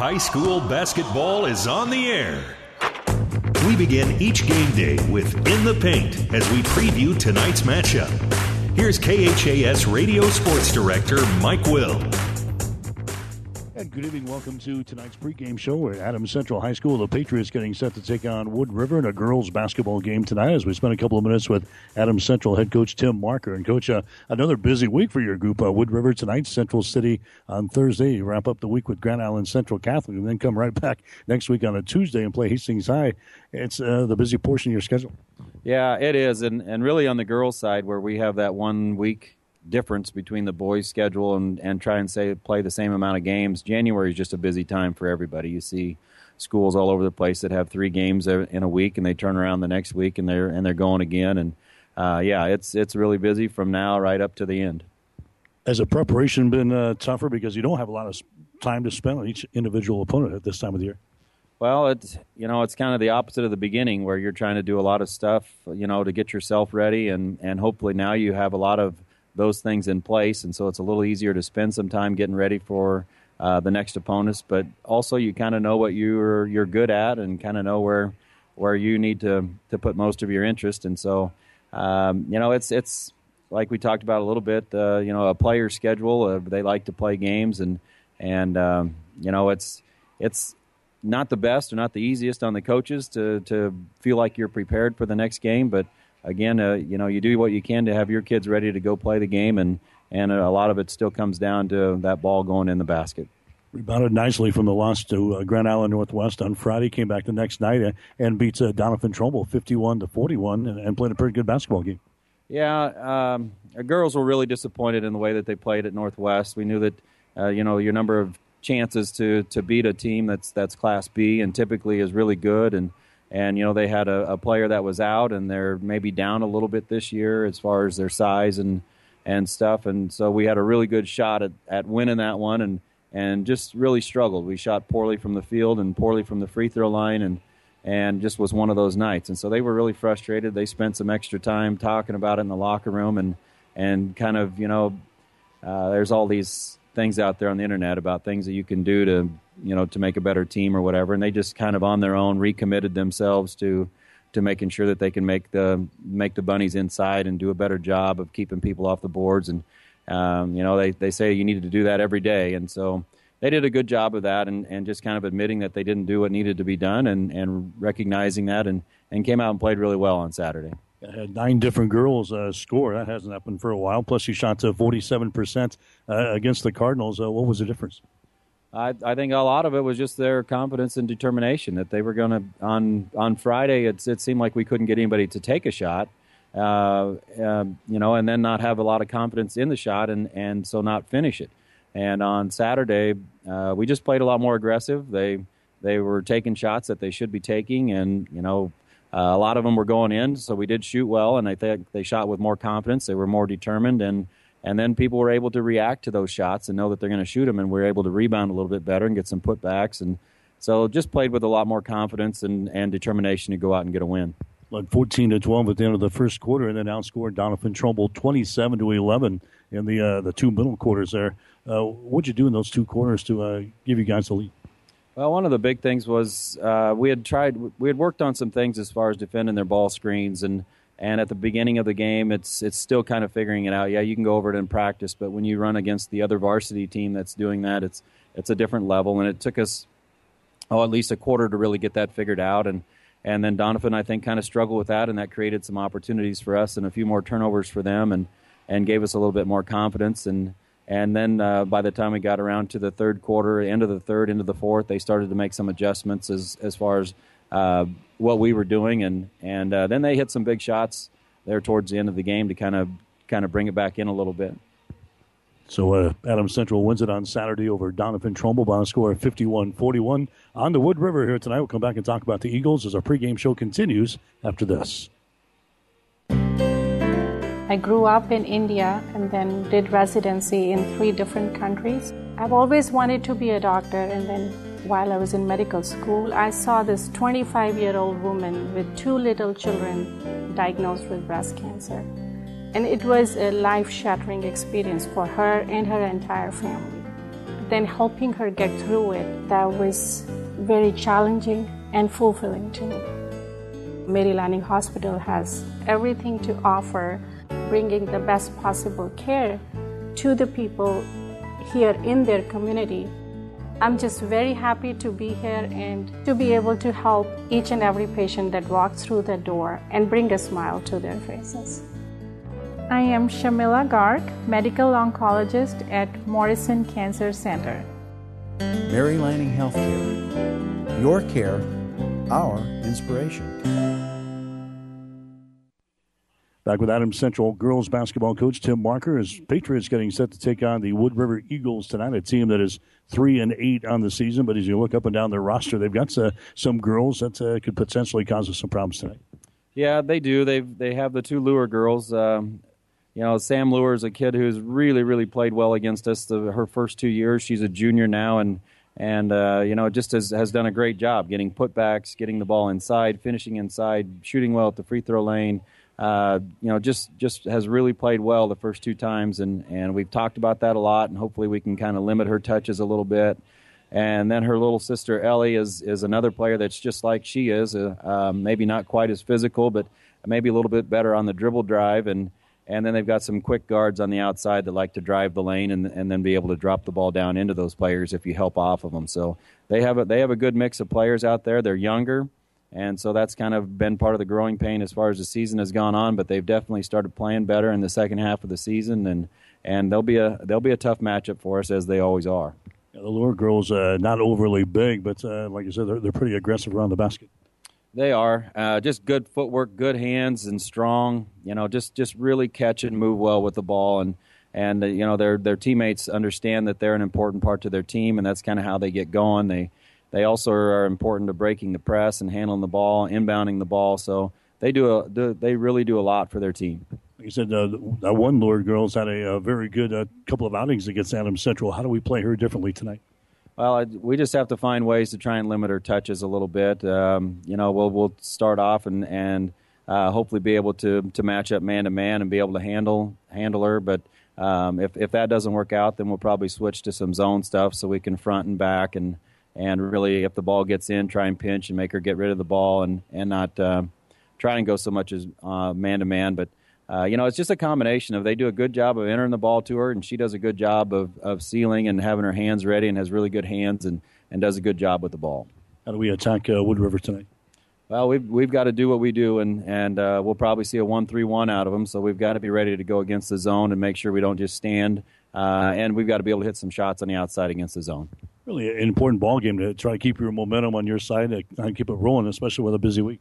High school basketball is on the air. We begin each game day with In the Paint as we preview tonight's matchup. Here's KHAS Radio Sports Director Mike Will. Good evening. Welcome to tonight's pregame show at Adams Central High School. The Patriots getting set to take on Wood River in a girls basketball game tonight as we spend a couple of minutes with Adams Central head coach Tim Marker. And coach, uh, another busy week for your group. Uh, Wood River tonight, Central City on Thursday. You wrap up the week with Grand Island Central Catholic and then come right back next week on a Tuesday and play Hastings High. It's uh, the busy portion of your schedule. Yeah, it is. And, and really on the girls' side where we have that one week difference between the boys' schedule and, and try and say play the same amount of games. January is just a busy time for everybody. You see schools all over the place that have three games in a week, and they turn around the next week and they're and they're going again. And uh, yeah, it's it's really busy from now right up to the end. Has the preparation been uh, tougher because you don't have a lot of time to spend on each individual opponent at this time of the year? Well, it's you know it's kind of the opposite of the beginning where you're trying to do a lot of stuff you know to get yourself ready and and hopefully now you have a lot of those things in place, and so it's a little easier to spend some time getting ready for uh, the next opponents. But also, you kind of know what you're you're good at, and kind of know where where you need to to put most of your interest. And so, um, you know, it's it's like we talked about a little bit. Uh, you know, a player schedule. Uh, they like to play games, and and um, you know, it's it's not the best or not the easiest on the coaches to to feel like you're prepared for the next game, but again, uh, you know, you do what you can to have your kids ready to go play the game, and and a lot of it still comes down to that ball going in the basket. Rebounded nicely from the loss to uh, Grand Island Northwest on Friday. Came back the next night uh, and beats uh, Doniphan Trumbull fifty-one to forty-one, and, and, played a pretty good basketball game. Yeah, um, our girls were really disappointed in the way that they played at Northwest. We knew that uh, you know your number of chances to to beat a team that's that's Class B and typically is really good and and you know they had a, a, player that was out and they're maybe down a little bit this year as far as their size and and stuff. And so we had a really good shot at, at winning that one and and just really struggled. We shot poorly from the field and poorly from the free throw line and and just was one of those nights. And so they were really frustrated. They spent some extra time talking about it in the locker room and and kind of you know uh, there's all these things out there on the internet about things that you can do to you know to make a better team or whatever and they just kind of on their own recommitted themselves to to making sure that they can make the make the bunnies inside and do a better job of keeping people off the boards and um, you know they, they say you needed to do that every day and so they did a good job of that and, and just kind of admitting that they didn't do what needed to be done and, and recognizing that and, and came out and played really well on Saturday. Had nine different girls uh, score. That hasn't happened for a while. Plus, you shot to 47% uh, against the Cardinals. Uh, what was the difference? I, I think a lot of it was just their confidence and determination that they were going to on on Friday. It, it seemed like we couldn't get anybody to take a shot, uh, uh, you know, and then not have a lot of confidence in the shot, and and so not finish it. And on Saturday, uh, we just played a lot more aggressive. They they were taking shots that they should be taking, and you know, uh, a lot of them were going in. So we did shoot well, and I think they shot with more confidence. They were more determined, and and then people were able to react to those shots and know that they're going to shoot them, and we are able to rebound a little bit better and get some putbacks, and so just played with a lot more confidence and, and determination to go out and get a win. Led 14 to 12 at the end of the first quarter, and then outscored Doniphan Trumbull 27 to 11 in the uh, the two middle quarters. There, uh, what'd you do in those two quarters to uh, give you guys the lead? Well, one of the big things was uh, we had tried, we had worked on some things as far as defending their ball screens and and at the beginning of the game, it's it's still kind of figuring it out. Yeah, you can go over it in practice, but when you run against the other varsity team that's doing that, it's it's a different level. And it took us oh at least a quarter to really get that figured out. And and then Doniphan I think, kind of struggled with that, and that created some opportunities for us and a few more turnovers for them, and and gave us a little bit more confidence. And and then uh, by the time we got around to the third quarter, end of the third, into the fourth, they started to make some adjustments as as far as uh, what we were doing, and and uh, then they hit some big shots there towards the end of the game to kind of kind of bring it back in a little bit. So uh, Adams Central wins it on Saturday over Doniphan Trumbull by a score of 51-41 on the Wood River here tonight. We'll come back and talk about the Eagles as our pregame show continues after this. I grew up in India and then did residency in three different countries. I've always wanted to be a doctor and then while I was in medical school, I saw this 25 year old woman with two little children diagnosed with breast cancer. And it was a life shattering experience for her and her entire family. then helping her get through it, that was very challenging and fulfilling to me. Mary Lanning Hospital has everything to offer, bringing the best possible care to the people here in their community. I'm just very happy to be here and to be able to help each and every patient that walks through the door and bring a smile to their faces. I am Shamila Garg, medical oncologist at Morrison Cancer Center. Mary Lanning Healthcare. Your care, our inspiration. Back with Adams Central girls basketball coach Tim Marker as Patriots getting set to take on the Wood River Eagles tonight, a team that is three and eight on the season. But as you look up and down their roster, they've got uh, some girls that uh, could potentially cause us some problems tonight. Yeah, they do. They they have the two Lure girls. Um, you know, Sam Lure is a kid who's really, really played well against us the, her first two years. She's a junior now, and and uh, you know, just has has done a great job getting putbacks, getting the ball inside, finishing inside, shooting well at the free throw lane. Uh, you know, just just has really played well the first two times, and and we've talked about that a lot, and hopefully we can kind of limit her touches a little bit. And then her little sister Ellie is is another player that's just like she is, uh, um, maybe not quite as physical, but maybe a little bit better on the dribble drive and and then they've got some quick guards on the outside that like to drive the lane and, and then be able to drop the ball down into those players if you help off of them. So they have a, they have a good mix of players out there. They're younger, and so that's kind of been part of the growing pain as far as the season has gone on. But they've definitely started playing better in the second half of the season, and and they'll be a they'll be a tough matchup for us as they always are. Yeah, the Lure girls uh, not overly big, but uh, like you said, they're, they're pretty aggressive around the basket. They are uh, just good footwork, good hands, and strong. You know, just just really catch and move well with the ball, and and uh, you know their their teammates understand that they're an important part to their team, and that's kind of how they get going. They they also are important to breaking the press and handling the ball, inbounding the ball. So they do a do, they really do a lot for their team. Like you said, uh, that one Lord girls had a, a very good uh, couple of outings against Adams Central. How do we play her differently tonight? Well, I, we just have to find ways to try and limit her touches a little bit. Um, you know, we'll we'll start off and and uh, hopefully be able to to match up man to man and be able to handle handle her. But um, if if that doesn't work out, then we'll probably switch to some zone stuff so we can front and back and and really if the ball gets in, try and pinch and make her get rid of the ball and and not uh, try and go so much as man to man, but uh, you know, it's just a combination of they do a good job of entering the ball to her, and she does a good job of, of sealing and having her hands ready and has really good hands and, and does a good job with the ball. How do we attack uh, Wood River tonight? Well, we've, we've got to do what we do, and, and uh, we'll probably see a 1 3 1 out of them, so we've got to be ready to go against the zone and make sure we don't just stand. Uh, and we've got to be able to hit some shots on the outside against the zone. Really an important ball game to try to keep your momentum on your side and keep it rolling, especially with a busy week.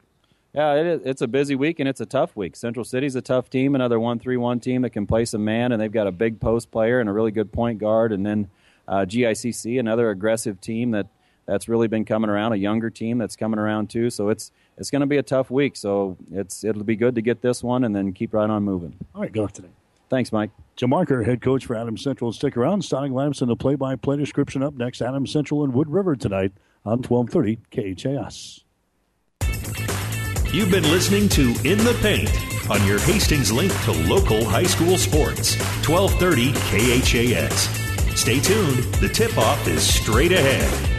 Yeah, it is, it's a busy week and it's a tough week. Central City's a tough team, another one-three-one team that can play some man, and they've got a big post player and a really good point guard. And then uh, GICC, another aggressive team that that's really been coming around, a younger team that's coming around too. So it's it's going to be a tough week. So it's it'll be good to get this one and then keep right on moving. All right, good luck today. Thanks, Mike. Jim Marker, head coach for Adams Central. Stick around. Starting lineups and the play-by-play description up next. Adams Central and Wood River tonight on 1230 KHAS. You've been listening to In the Paint on your Hastings link to local high school sports, 1230 KHAS. Stay tuned. The tip off is straight ahead.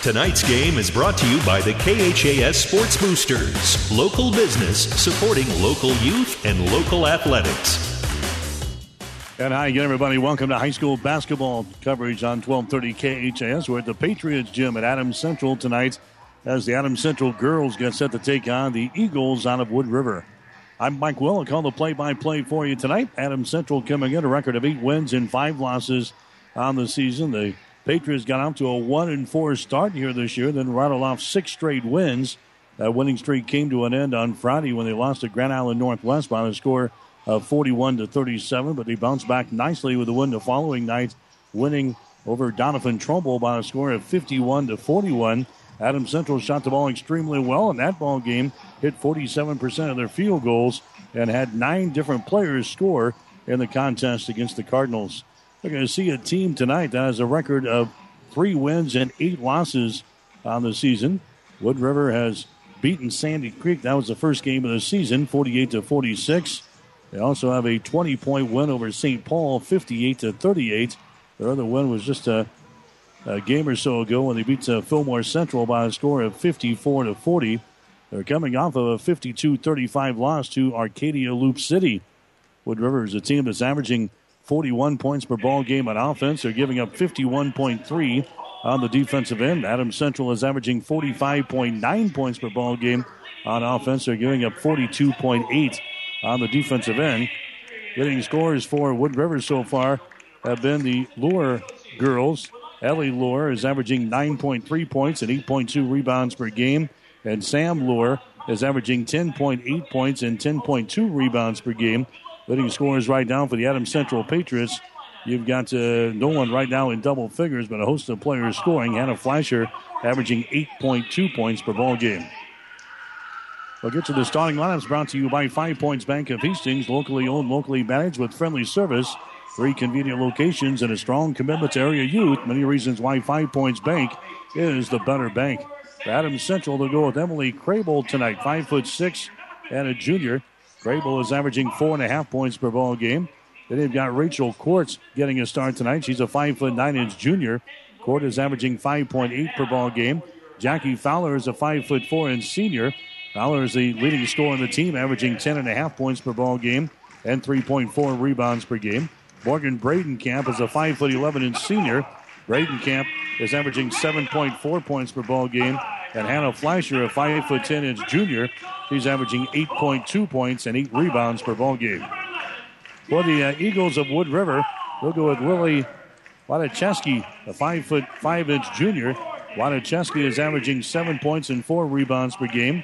Tonight's game is brought to you by the KHAS Sports Boosters, local business supporting local youth and local athletics. And hi again, everybody. Welcome to high school basketball coverage on 1230 KHAS. We're at the Patriots Gym at Adams Central tonight as the Adams Central girls get set to take on the Eagles out of Wood River. I'm Mike Will. I'll call the play-by-play for you tonight. Adams Central coming in a record of eight wins and five losses on the season. The Patriots got out to a one and four start here this year, then rattled off six straight wins. That winning streak came to an end on Friday when they lost to Grand Island Northwest by a score of 41 to 37, but they bounced back nicely with a win the following night, winning over Doniphan Trumbull by a score of 51 to 41. Adam Central shot the ball extremely well in that ball game, hit 47% of their field goals, and had nine different players score in the contest against the Cardinals. We're going to see a team tonight that has a record of three wins and eight losses on the season. Wood River has beaten Sandy Creek. That was the first game of the season, 48 to 46. They also have a 20 point win over St. Paul, 58 to 38. Their other win was just a, a game or so ago when they beat uh, Fillmore Central by a score of 54 to 40. They're coming off of a 52 35 loss to Arcadia Loop City. Wood River is a team that's averaging 41 points per ball game on offense. They're giving up 51.3 on the defensive end. Adams Central is averaging 45.9 points per ball game on offense. They're giving up 42.8 on the defensive end. Getting scores for Wood River so far have been the Lure girls. Ellie Lure is averaging 9.3 points and 8.2 rebounds per game. And Sam Lure is averaging 10.8 points and 10.2 rebounds per game. Leading scores right now for the Adams Central Patriots. You've got uh, no one right now in double figures, but a host of players scoring. Hannah Fleischer averaging 8.2 points per ball game. We'll get to the starting lineups brought to you by Five Points Bank of Hastings, locally owned, locally managed with friendly service, three convenient locations, and a strong commitment to area youth. Many reasons why Five Points Bank is the better bank. Adams Central, they'll go with Emily Crable tonight, five foot six and a junior. Crable is averaging four and a half points per ball game. Then they've got Rachel Quartz getting a start tonight. She's a five foot nine inch junior. Court is averaging 5.8 per ball game. Jackie Fowler is a five foot four inch senior. Fowler is the leading scorer on the team, averaging 10.5 points per ball game and 3.4 rebounds per game. Morgan Bradenkamp is a five foot 11 inch senior. Bradenkamp is averaging 7.4 points per ball game. And Hannah Fleischer, a 5'10 inch junior, she's averaging 8.2 points and 8 rebounds per ball game. For the uh, Eagles of Wood River, we'll go with Lily Wadacheski, a 5'5 inch junior. Wadacheski is averaging 7 points and 4 rebounds per game.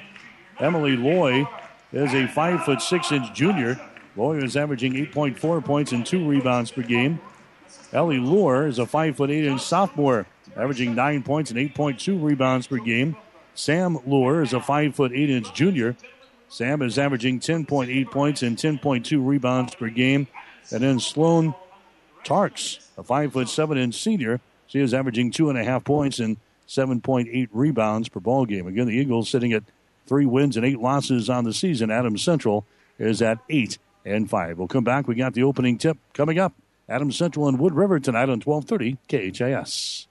Emily Loy is a five foot six inch junior. Loy is averaging 8.4 points and two rebounds per game. Ellie Lure is a five foot eight inch sophomore, averaging nine points and 8.2 rebounds per game. Sam Lure is a five foot eight inch junior. Sam is averaging 10.8 points and 10.2 rebounds per game. And then Sloan Tarks, a five foot seven inch senior, she is averaging two and a half points and 7.8 rebounds per ball game. Again, the Eagles sitting at three wins and eight losses on the season. Adams Central is at eight and five. We'll come back. We got the opening tip coming up. Adams Central and Wood River tonight on 1230 KHAS.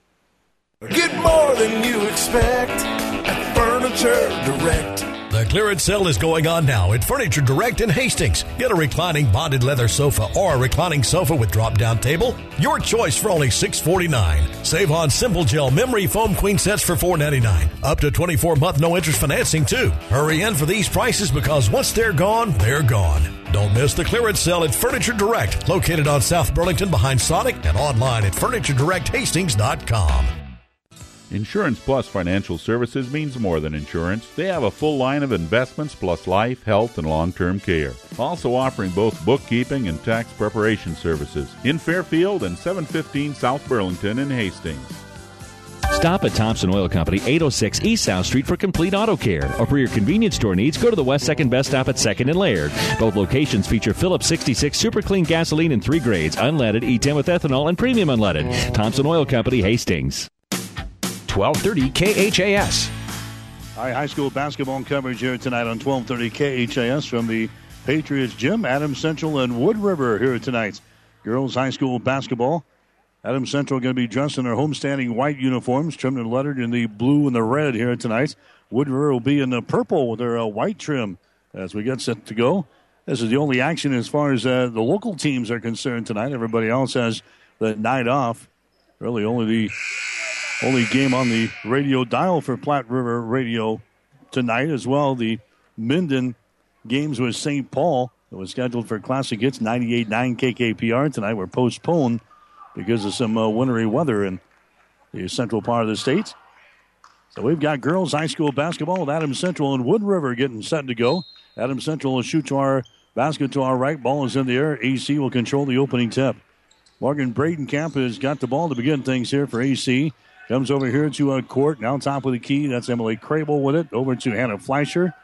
Get more than you expect at Furniture Direct. The clearance sale is going on now at Furniture Direct in Hastings. Get a reclining bonded leather sofa or a reclining sofa with drop down table. Your choice for only 649. Save on Simple Gel memory foam queen sets for 499. Up to 24 month no interest financing too. Hurry in for these prices because once they're gone, they're gone. Don't miss the clearance sale at Furniture Direct, located on South Burlington behind Sonic and online at FurnitureDirectHastings.com. Insurance Plus Financial Services means more than insurance. They have a full line of investments plus life, health, and long term care. Also offering both bookkeeping and tax preparation services in Fairfield and 715 South Burlington in Hastings. Stop at Thompson Oil Company, 806 East South Street for complete auto care. Or for your convenience store needs, go to the West 2nd Best Stop at 2nd and Laird. Both locations feature Phillips 66 super clean gasoline in three grades unleaded, E10 with ethanol, and premium unleaded. Thompson Oil Company, Hastings. 1230 KHAS. All right, high school basketball coverage here tonight on 1230 KHAS from the Patriots Gym. Adams Central and Wood River here tonight. Girls high school basketball. Adams Central going to be dressed in their homestanding white uniforms, trimmed and lettered in the blue and the red here tonight. Wood River will be in the purple with their uh, white trim as we get set to go. This is the only action as far as uh, the local teams are concerned tonight. Everybody else has the night off. Really, only the only game on the radio dial for Platte River Radio tonight as well. The Minden games with St. Paul that was scheduled for Classic Hits 98.9 KKPR tonight were postponed because of some uh, wintry weather in the central part of the state. So we've got girls high school basketball with Adams Central and Wood River getting set to go. Adams Central will shoot to our basket to our right. Ball is in the air. AC will control the opening tip. Morgan Bradenkamp has got the ball to begin things here for AC. Comes over here to a court. Now top of the key. That's Emily Crable with it. Over to Hannah Fleischer.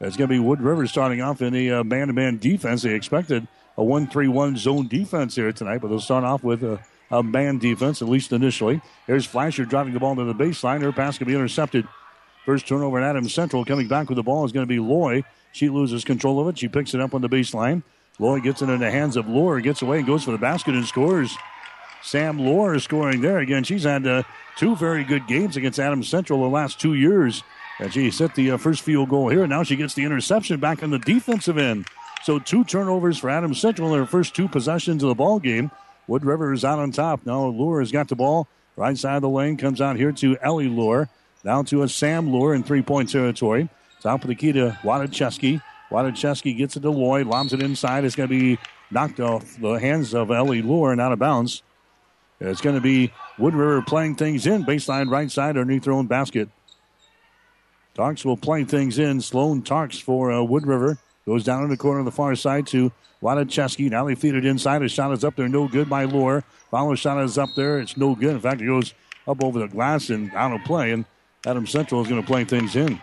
That's going to be Wood River starting off in the uh, man-to-man defense. They expected a 1-3-1 zone defense here tonight, but they'll start off with a, a man defense, at least initially. Here's Fleischer driving the ball to the baseline. Her pass can be intercepted. First turnover at Adams Central. Coming back with the ball is going to be Loy. She loses control of it. She picks it up on the baseline. Loy gets it in the hands of Lohr, gets away and goes for the basket and scores. Sam Lohr is scoring there. Again, she's had uh, two very good games against Adams Central the last two years. And she set the uh, first field goal here. Now she gets the interception back on the defensive end. So two turnovers for Adams Central in their first two possessions of the ball game. Wood River is out on top. Now Lohr has got the ball right side of the lane. Comes out here to Ellie Lohr. Down to a Sam Lohr in three-point territory. Top of the key to Wadacheski. Wadacheski gets it to Lloyd. Lobs it inside. It's going to be knocked off the hands of Ellie Lohr and out of bounds. It's going to be Wood River playing things in. Baseline right side underneath their own basket. Tarks will play things in. Sloan Tarks for uh, Wood River. Goes down in the corner on the far side to Wadacheski. Now they feed it inside. A shot is up there. No good by Lohr. Follow shot is up there. It's no good. In fact, it goes up over the glass and out of play. And Adam Central is going to play things in.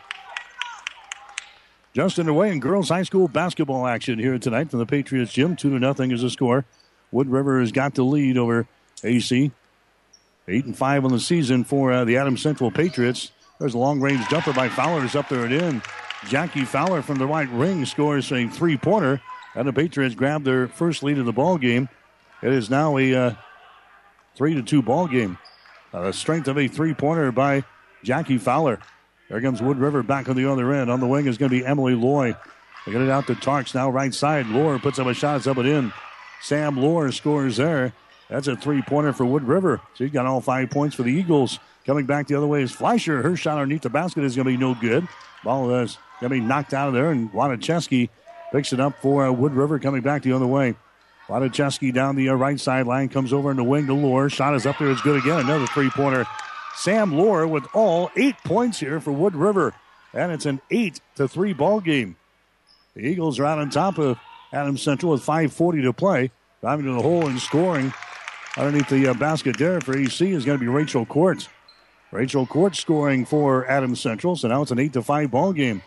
Just underway in girls high school basketball action here tonight from the Patriots gym. Two to nothing is the score. Wood River has got the lead over AC. Eight and five on the season for uh, the Adams Central Patriots. There's a long range jumper by Fowler. Is up there and in. Jackie Fowler from the right ring scores a three pointer, and the Patriots grab their first lead of the ball game. It is now a uh, three to two ball game. Uh, the strength of a three pointer by Jackie Fowler. There comes Wood River back on the other end. On the wing is going to be Emily Loy. They get it out to Tarks now, right side. Lohr puts up a shot, it's up and in. Sam Lohr scores there. That's a three pointer for Wood River. So he's got all five points for the Eagles. Coming back the other way is Fleischer. Her shot underneath the basket is going to be no good. Ball is going to be knocked out of there, and Wadacheski picks it up for uh, Wood River coming back the other way. Wadacheski down the uh, right sideline comes over in the wing to Lohr. Shot is up there. It's good again. Another three pointer. Sam Lohr with all eight points here for Wood River. And it's an eight to three ball game. The Eagles are out on top of Adams Central with 5.40 to play. Driving to the hole and scoring underneath the uh, basket there for AC is going to be Rachel Court. Rachel Court scoring for Adams Central. So now it's an 8 to 5 ball game.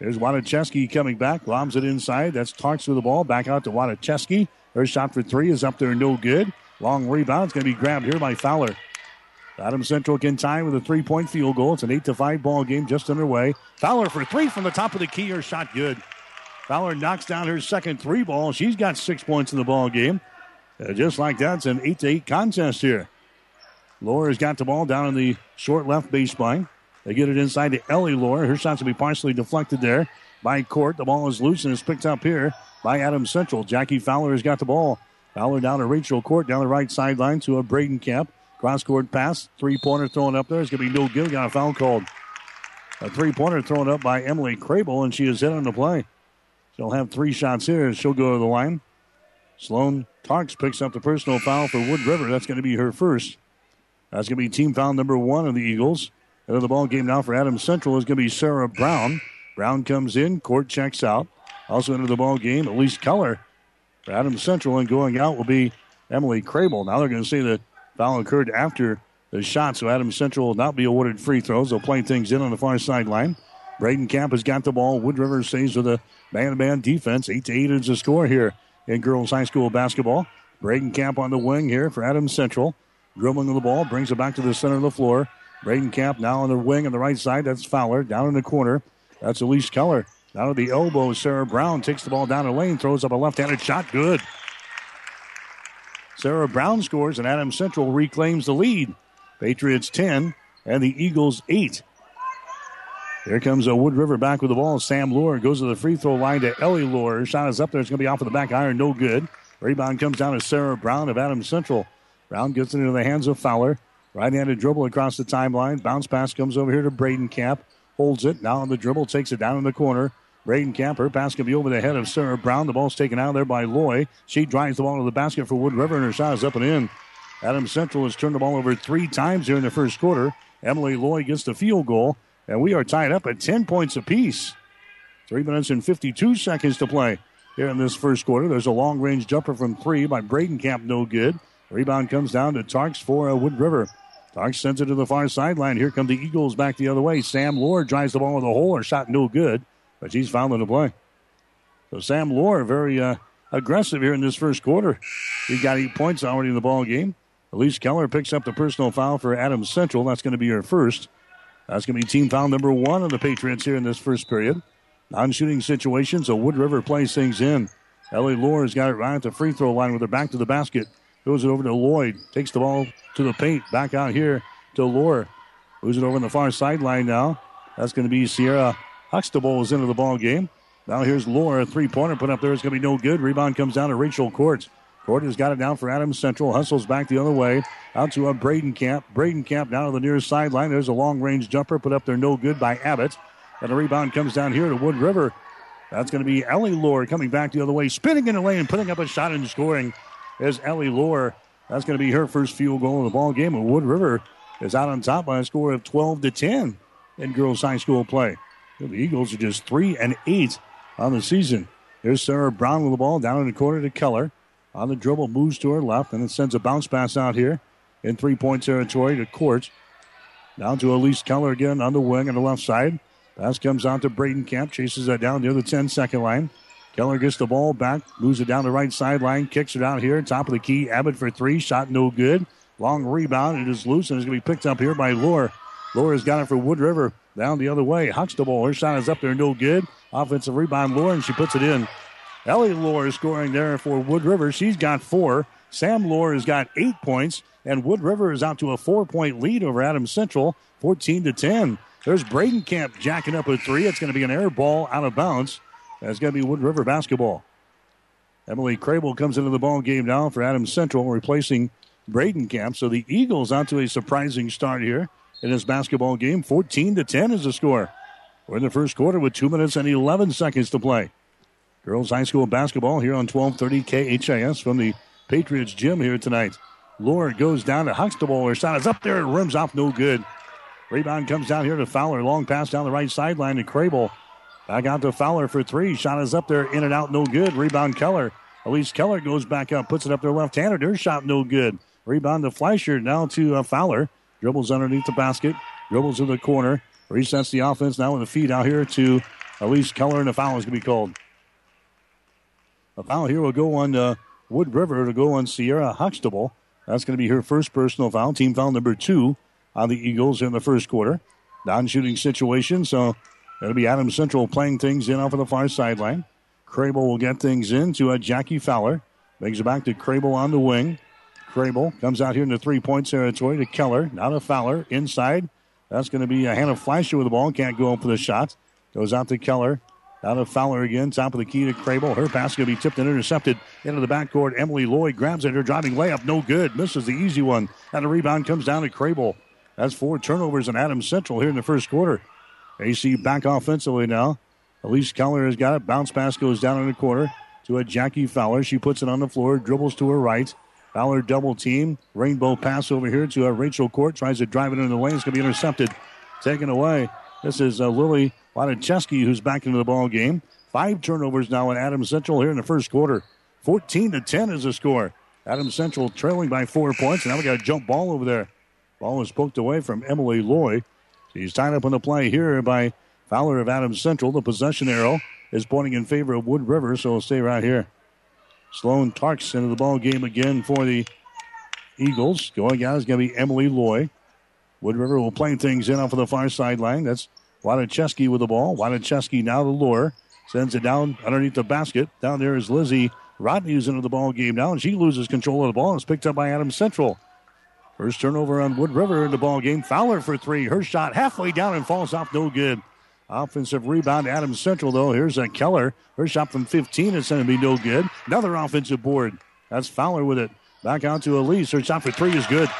There's Wadacheski coming back, lobs it inside. That's Tarks with the ball. Back out to Wadacheski. Her shot for three is up there, no good. Long rebound. It's going to be grabbed here by Fowler. Adams Central can tie with a three point field goal. It's an 8 to 5 ball game just underway. Fowler for three from the top of the key. Her shot good. Fowler knocks down her second three ball. She's got six points in the ball game. Uh, just like that, it's an 8 to 8 contest here. Laura's got the ball down in the short left baseline. They get it inside to Ellie Laura. Her shot's will be partially deflected there by Court. The ball is loose and is picked up here by Adam Central. Jackie Fowler has got the ball. Fowler down to Rachel Court down the right sideline to a Bradenkamp. Cross court pass. Three pointer thrown up there. It's going to be no good. Got a foul called. A three pointer thrown up by Emily Crable, and she is hit on the play. She'll have three shots here. She'll go to the line. Sloan Tarks picks up the personal foul for Wood River. That's going to be her first. That's going to be team foul number one of the Eagles. And the ball game now for Adams Central is going to be Sarah Brown. Brown comes in. Court checks out. Also into the ball game, Elise Keller for Adams Central. And going out will be Emily Crable. Now they're going to say the Foul occurred after the shot, so Adams Central will not be awarded free throws. They'll play things in on the far sideline. Bradenkamp has got the ball. Wood River stays with a man-to-man defense. 8 to 8 is the score here in girls high school basketball. Bradenkamp on the wing here for Adams Central. Dribbling the ball, brings it back to the center of the floor. Bradenkamp now on the wing on the right side. That's Fowler. Down in the corner. That's Elise Keller. Down to the elbow. Sarah Brown takes the ball down the lane, throws up a left-handed shot. Good. Sarah Brown scores, and Adams Central reclaims the lead. Patriots 10 and the Eagles 8. Here comes a Wood River back with the ball. Sam Lohr goes to the free throw line to Ellie Lohr. Shot is up there. It's going to be off of the back iron. No good. Rebound comes down to Sarah Brown of Adams Central. Brown gets it into the hands of Fowler. Right handed dribble across the timeline. Bounce pass comes over here to Bradenkamp. Holds it. Now on the dribble. Takes it down in the corner. Bradenkamp. Her pass can be over the head of Sarah Brown. The ball's taken out there by Loy. She drives the ball to the basket for Wood River, and her shot is up and in. Adams Central has turned the ball over three times here in the first quarter. Emily Loy gets the field goal, and we are tied up at 10 points apiece. Three minutes and 52 seconds to play here in this first quarter. There's a long range jumper from three by Bradenkamp, no good. Rebound comes down to Tarks for uh, Wood River. Tarks sends it to the far sideline. Here come the Eagles back the other way. Sam Lohr drives the ball with a hole. Her shot no good, but she's fouling the play. So Sam Lohr very uh, aggressive here in this first quarter. He got eight points already in the ball game. Elise Keller picks up the personal foul for Adams Central. That's going to be her first. That's going to be team foul number one of the Patriots here in this first period. Non shooting situation, so Wood River plays things in. Ellie Lohr has got it right at the free throw line with her back to the basket. Goes it over to Lloyd. Takes the ball to the paint. Back out here to Lohr. Moves it over on the far sideline now. That's going to be Sierra Huxtable is into the ball game. Now here's Lohr. A three pointer put up there. It's going to be no good. Rebound comes down to Rachel Court. Court has got it down for Adams Central. Hustles back the other way. Out to a Bradenkamp. Braden Camp down to the near sideline. There's a long range jumper put up there. No good by Abbott. And the rebound comes down here to Wood River. That's going to be Ellie Lohr coming back the other way, spinning in the lane, putting up a shot and scoring. Is Ellie Lohr. That's going to be her first field goal in the ball game. And Wood River is out on top by a score of 12 to 10 in girls high school play. The Eagles are just three and eight on the season. There's Sarah Brown with the ball down in the corner to Keller. On the dribble, moves to her left, and it sends a bounce pass out here in three point territory to Court. Down to Elise Keller again on the wing on the left side. Pass comes out to Bradenkamp, chases that down near the 10 second line. Keller gets the ball back, moves it down the right sideline, kicks it out here, top of the key. Abbott for three, shot no good. Long rebound, it is loose and it's going to be picked up here by. Lohr has got it for Wood River down the other way. Huxtable, her shot is up there, no good. Offensive rebound, Lohr, and she puts it in. Ellie Lohr is scoring there for Wood River. She's got four. Sam Lohr has got eight points, and Wood River is out to a four-point lead over Adams Central, 14 to 10. There's Bradenkamp jacking up a three. It's going to be an air ball out of bounds. That's going to be Wood River basketball. Emily Crable comes into the ball game now for Adams Central, replacing Bradenkamp. So the Eagles out to a surprising start here in this basketball game. 14 to 10 is the score. We're in the first quarter with two minutes and 11 seconds to play. Girls High School basketball here on 1230 KHAS from the Patriots gym here tonight. Lohr goes down to Huxtable. Her shot is up there and rims off no good. Rebound comes down here to Fowler. Long pass down the right sideline to Crable. Back out to Fowler for three. Shot is up there, in and out, no good. Rebound Keller. Elise Keller goes back up, puts it up there left-handed. Her shot no good. Rebound to Fleischer. Now to uh, Fowler. Dribbles underneath the basket. Dribbles to the corner. Resets the offense now with the feed out here to Elise Keller, and the foul is going to be called. A foul here will go on uh, Wood River to go on Sierra Huxtable. That's going to be her first personal foul. Team foul number two on the Eagles in the first quarter. Non shooting situation, so it'll be Adams Central playing things in off of the far sideline. Crable will get things in to uh, Jackie Fowler. Brings it back to Crable on the wing. Crable comes out here in the three point territory to Keller. Now to Fowler. Inside. That's going to be a Hannah Fleischer with the ball. Can't go up for the shot. Goes out to Keller. Out of Fowler again, top of the key to Crable. Her pass going to be tipped and intercepted into the backcourt. Emily Loy grabs it. Her driving layup, no good. Misses the easy one. And the rebound comes down to Crable. That's four turnovers in Adams Central here in the first quarter. AC back offensively now. Elise Keller has got it. Bounce pass goes down in the corner to a Jackie Fowler. She puts it on the floor, dribbles to her right. Fowler double team. Rainbow pass over here to a Rachel Court. Tries to drive it into the lane. It's going to be intercepted. Taken away. This is uh, Lily Wadacheski who's back into the ball game. Five turnovers now in Adams Central here in the first quarter. 14 to 10 is the score. Adams Central trailing by four points. Now we got a jump ball over there. Ball was poked away from Emily Loy. She's tied up on the play here by Fowler of Adams Central. The possession arrow is pointing in favor of Wood River, so it'll stay right here. Sloan Tarks into the ball game again for the Eagles. Going out is going to be Emily Loy. Wood River will play things in off of the far sideline. That's Wadacheski with the ball. Wadacheski now the lure. Sends it down underneath the basket. Down there is Lizzie Rodney's into the ball game now, and she loses control of the ball. It's picked up by Adams Central. First turnover on Wood River in the ball game. Fowler for three. Her shot halfway down and falls off no good. Offensive rebound, Adams Central, though. Here's a Keller. Her shot from 15 is going to be no good. Another offensive board. That's Fowler with it. Back out to Elise. Her shot for three is good.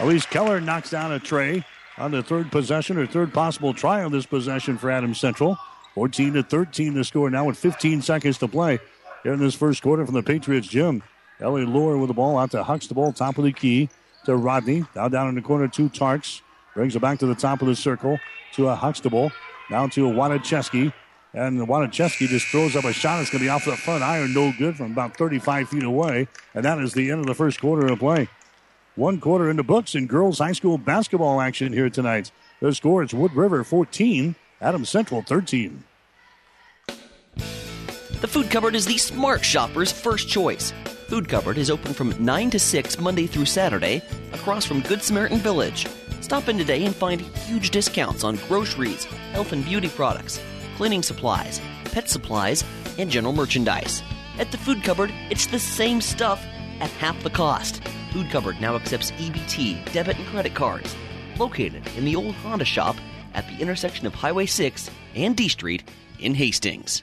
Elise Keller knocks down a tray on the third possession or third possible try on this possession for Adams Central. 14 to 13 the score now with 15 seconds to play here in this first quarter from the Patriots gym. Ellie Lohr with the ball out to Huxtable, top of the key to Rodney. Now down in the corner to Tarks. Brings it back to the top of the circle to a Huxtable. Down to a Wadacheski. And Wadacheski just throws up a shot. It's going to be off the front iron. No good from about 35 feet away. And that is the end of the first quarter of play. One quarter in the books in girls high school basketball action here tonight. The score is Wood River 14, Adams Central 13. The Food Cupboard is the smart shopper's first choice. Food Cupboard is open from 9 to 6 Monday through Saturday across from Good Samaritan Village. Stop in today and find huge discounts on groceries, health and beauty products, cleaning supplies, pet supplies, and general merchandise. At the Food Cupboard, it's the same stuff at half the cost. Food Cupboard now accepts EBT, debit, and credit cards. Located in the old Honda shop at the intersection of Highway 6 and D Street in Hastings.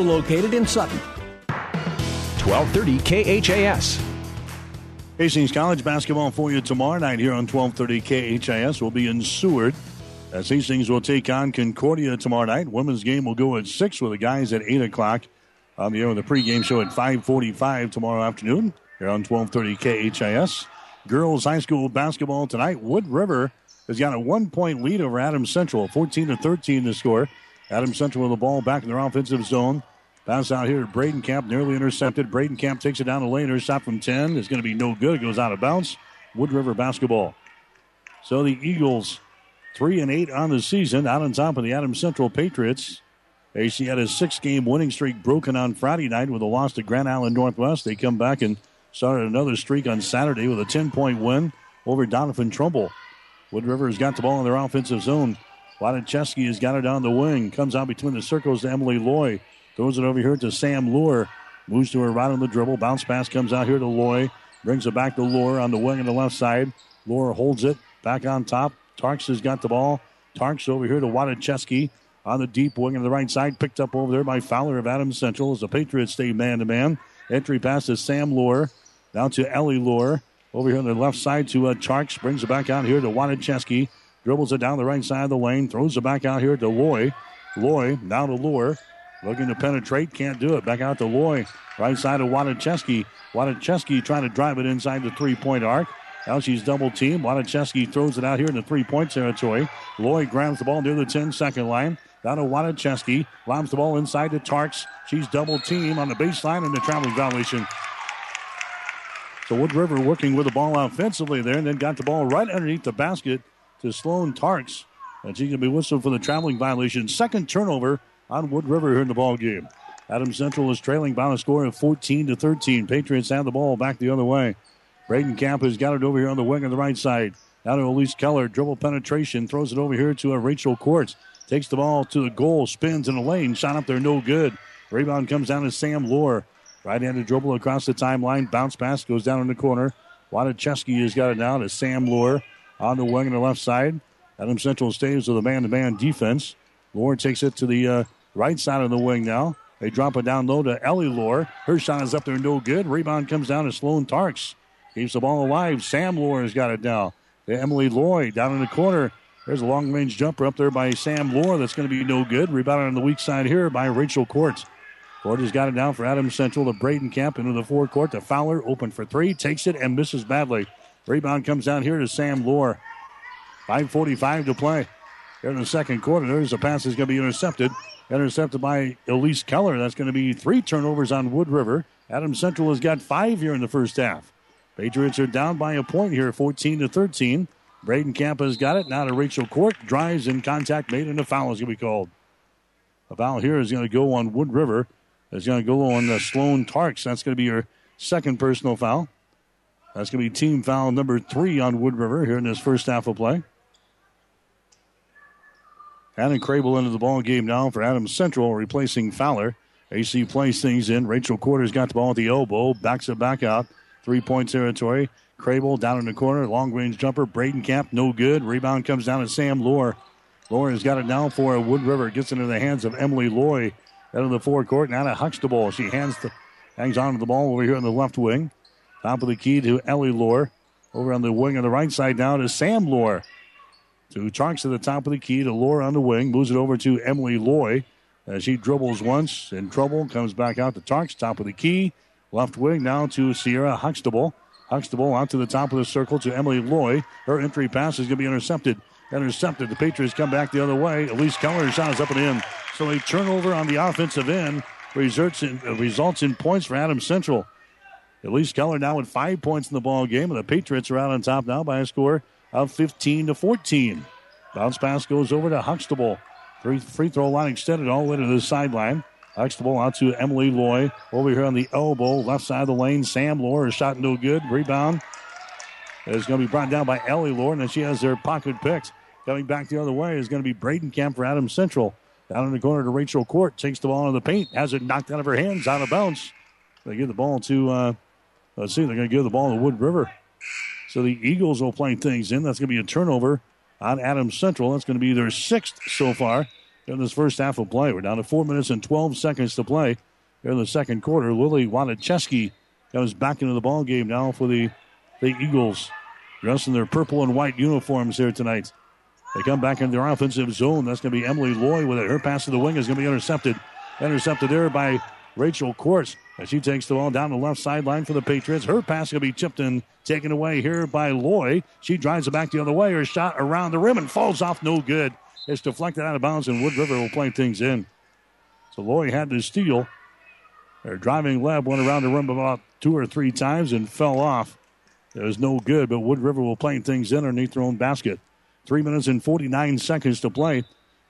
located in Sutton. 1230 KHAS. Hastings College basketball for you tomorrow night here on 1230 KHAS. We'll be in Seward as Hastings will take on Concordia tomorrow night. Women's game will go at 6 with the guys at 8 o'clock. On the air with the pregame show at 545 tomorrow afternoon here on 1230 KHAS. Girls high school basketball tonight. Wood River has got a one-point lead over Adams Central, 14 to 13 to score. Adams Central with the ball back in their offensive zone. Pass out here to Bradenkamp, nearly intercepted. Bradenkamp takes it down the lane. Her shot from 10 is going to be no good. It goes out of bounds. Wood River basketball. So the Eagles, 3 and 8 on the season, out on top of the Adams Central Patriots. AC had a six game winning streak broken on Friday night with a loss to Grand Island Northwest. They come back and started another streak on Saturday with a 10 point win over Doniphan Trumbull. Wood River has got the ball in their offensive zone. Wadacheski has got it down the wing. Comes out between the circles to Emily Loy. Throws it over here to Sam Lohr. Moves to her right on the dribble. Bounce pass comes out here to Loy. Brings it back to Lohr on the wing on the left side. Lohr holds it. Back on top. Tarks has got the ball. Tarks over here to Wadacheski on the deep wing on the right side. Picked up over there by Fowler of Adams Central as the Patriots stay man to man. Entry pass to Sam Lohr. Down to Ellie Lohr. Over here on the left side to uh, Tarks. Brings it back out here to Wadacheski. Dribbles it down the right side of the lane. Throws it back out here to Loy. Loy now to Lohr. Looking to penetrate. Can't do it. Back out to Loy. Right side of Wadacheski. Wadacheski trying to drive it inside the three point arc. Now she's double teamed. Wadacheski throws it out here in the three point territory. Loy grabs the ball near the 10 second line. Down to Wadacheski. Lobs the ball inside to Tarks. She's double teamed on the baseline and the traveling violation. So Wood River working with the ball offensively there and then got the ball right underneath the basket to Sloan Tarks. And she's going to be whistled for the traveling violation. Second turnover on Wood River here in the ball game. Adams Central is trailing by a score of 14 to 13. Patriots have the ball back the other way. Bradenkamp has got it over here on the wing on the right side. Now to Elise Keller. Dribble penetration. Throws it over here to a Rachel Courts. Takes the ball to the goal. Spins in the lane. Shot up there. No good. Rebound comes down to Sam Lohr. Right-handed dribble across the timeline. Bounce pass goes down in the corner. Wadacheski has got it now to Sam Lohr on the wing on the left side. Adam Central stays with a man-to-man defense. Lohr takes it to the uh, right side of the wing now. They drop it down low to Ellie Lohr. Her shot is up there, no good. Rebound comes down to Sloan Tarks. Keeps the ball alive. Sam Lohr has got it now. To Emily Loy down in the corner. There's a long range jumper up there by Sam Lohr that's going to be no good. Rebounded on the weak side here by Rachel Courts. Court has got it down for Adams Central to Bradenkamp into the forecourt to Fowler. Open for three. Takes it and misses badly. Rebound comes down here to Sam Lohr. 5.45 to play. Here in the second quarter, there's a pass that's going to be intercepted. Intercepted by Elise Keller. That's going to be three turnovers on Wood River. Adams Central has got five here in the first half. Patriots are down by a point here, 14 to 13. Bradenkamp has got it. Now to Rachel Court. Drives in contact made, and a foul is going to be called. A foul here is going to go on Wood River. It's going to go on uh, Sloan Tarks. That's going to be your second personal foul. That's going to be team foul number three on Wood River here in this first half of play. Adam Crable into the ball game now for Adams Central, replacing Fowler. AC plays things in. Rachel Quarters got the ball at the elbow, backs it back out. Three point territory. Crable down in the corner, long range jumper. Bradenkamp, no good. Rebound comes down to Sam Lohr. Lohr has got it now for Wood River. Gets into the hands of Emily Loy out of the forecourt. Now to Huxtable. She hands the, hangs on to the ball over here on the left wing. Top of the key to Ellie Lohr. Over on the wing on the right side now to Sam Lohr. To Tarks to the top of the key to Lohr on the wing. Moves it over to Emily Loy. As she dribbles once in trouble, comes back out to Tarks, top of the key. Left wing now to Sierra Huxtable. Huxtable out to the top of the circle to Emily Loy. Her entry pass is going to be intercepted. Intercepted. The Patriots come back the other way. Elise Keller's shot is up and in. So a turnover on the offensive end results in, uh, results in points for Adams Central. Elise Keller now with five points in the ball game, and the Patriots are out on top now by a score of 15 to 14. Bounce pass goes over to Huxtable. Free, free throw line extended all the way to the sideline. Huxtable out to Emily Loy. Over here on the elbow, left side of the lane. Sam Lohr shot no good. Rebound is going to be brought down by Ellie Lohr, and she has their pocket picked. Coming back the other way is going to be Bradenkamp for Adams Central. Down in the corner to Rachel Court. Takes the ball in the paint. Has it knocked out of her hands. Out of bounds. They give the ball to, uh, let's see, they're going to give the ball to Wood River. So the Eagles will play things in. That's going to be a turnover on Adams Central. That's going to be their sixth so far in this first half of play. We're down to four minutes and 12 seconds to play here in the second quarter. Lily Wadacheski comes back into the ball game now for the, the Eagles, dressed in their purple and white uniforms here tonight. They come back in their offensive zone. That's going to be Emily Loy with it. Her pass to the wing is going to be intercepted. Intercepted there by Rachel Courts as she takes the ball down the left sideline for the Patriots. Her pass going to be chipped and taken away here by Loy. She drives it back the other way. Her shot around the rim and falls off no good. It's deflected out of bounds, and Wood River will play things in. So Loy had to steal. Their driving lab went around the rim about two or three times and fell off. It was no good, but Wood River will play things in underneath their own basket. Three minutes and 49 seconds to play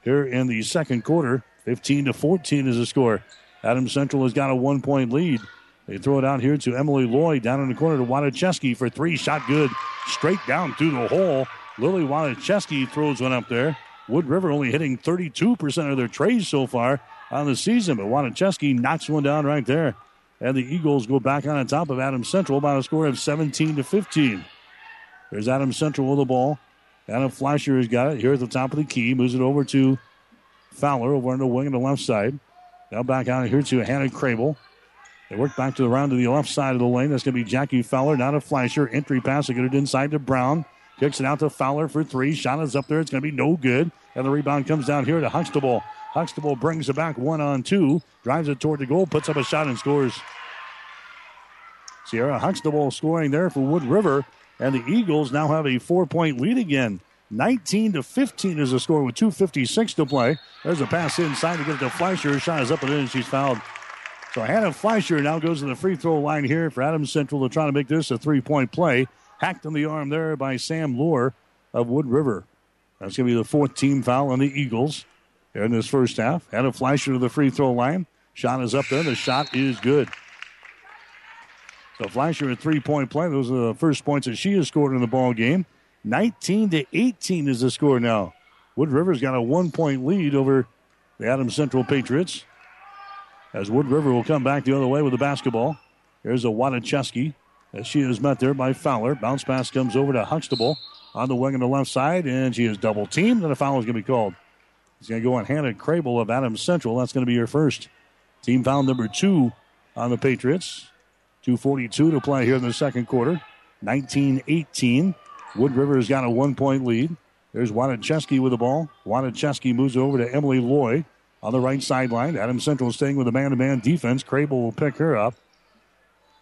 here in the second quarter. 15 to 14 is the score. Adams Central has got a one point lead. They throw it out here to Emily Loy down in the corner to Wadacheski for three. Shot good. Straight down through the hole. Lily Wadacheski throws one up there. Wood River only hitting 32% of their trays so far on the season, but Wadacheski knocks one down right there. And the Eagles go back on top of Adams Central by a score of 17 to 15. There's Adams Central with the ball. Adam Flasher has got it here at the top of the key. Moves it over to Fowler over on the wing on the left side. Now back out here to Hannah Crable. They work back to the round to the left side of the lane. That's going to be Jackie Fowler, not a Fleischer. Entry pass, they get it inside to Brown. Kicks it out to Fowler for three. Shot is up there. It's going to be no good. And the rebound comes down here to Huxtable. Huxtable brings it back one on two. Drives it toward the goal. Puts up a shot and scores. Sierra Huxtable scoring there for Wood River. And the Eagles now have a four point lead again. 19 to 15 is the score with 2.56 to play. There's a pass inside to get it to Fleischer. Shot is up and in, and she's fouled. So Hannah Fleischer now goes to the free throw line here for Adams Central to try to make this a three point play. Hacked on the arm there by Sam Lohr of Wood River. That's going to be the fourth team foul on the Eagles here in this first half. Hannah Fleischer to the free throw line. Shot is up there. The shot is good. So Fleischer a three point play. Those are the first points that she has scored in the ball game. 19 to 18 is the score now. Wood River's got a one point lead over the Adams Central Patriots. As Wood River will come back the other way with the basketball. Here's a Wadacheski as she is met there by Fowler. Bounce pass comes over to Huxtable on the wing on the left side, and she is double teamed, and a foul is going to be called. It's going to go on Hannah Crable of Adams Central. That's going to be your first. Team foul number two on the Patriots. 2.42 to play here in the second quarter. 19 18. Wood River has got a one point lead. There's Wadacheski with the ball. Wadacheski moves over to Emily Loy on the right sideline. Adam Central is staying with a man to man defense. Crable will pick her up.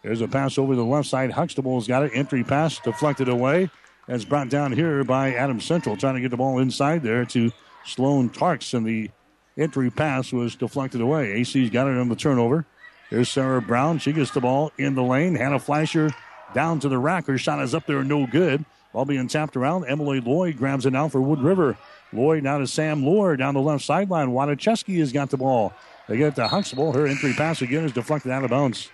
There's a pass over the left side. Huxtable's got it. Entry pass deflected away. That's brought down here by Adam Central, trying to get the ball inside there to Sloan Tarks, and the entry pass was deflected away. AC's got it on the turnover. There's Sarah Brown. She gets the ball in the lane. Hannah Fleischer down to the rack. Her shot is up there, no good. Ball being tapped around. Emily Loy grabs it now for Wood River. Loy now to Sam Lohr down the left sideline. Wadacheski has got the ball. They get it to Huxtable. Her entry pass again is deflected out of bounds.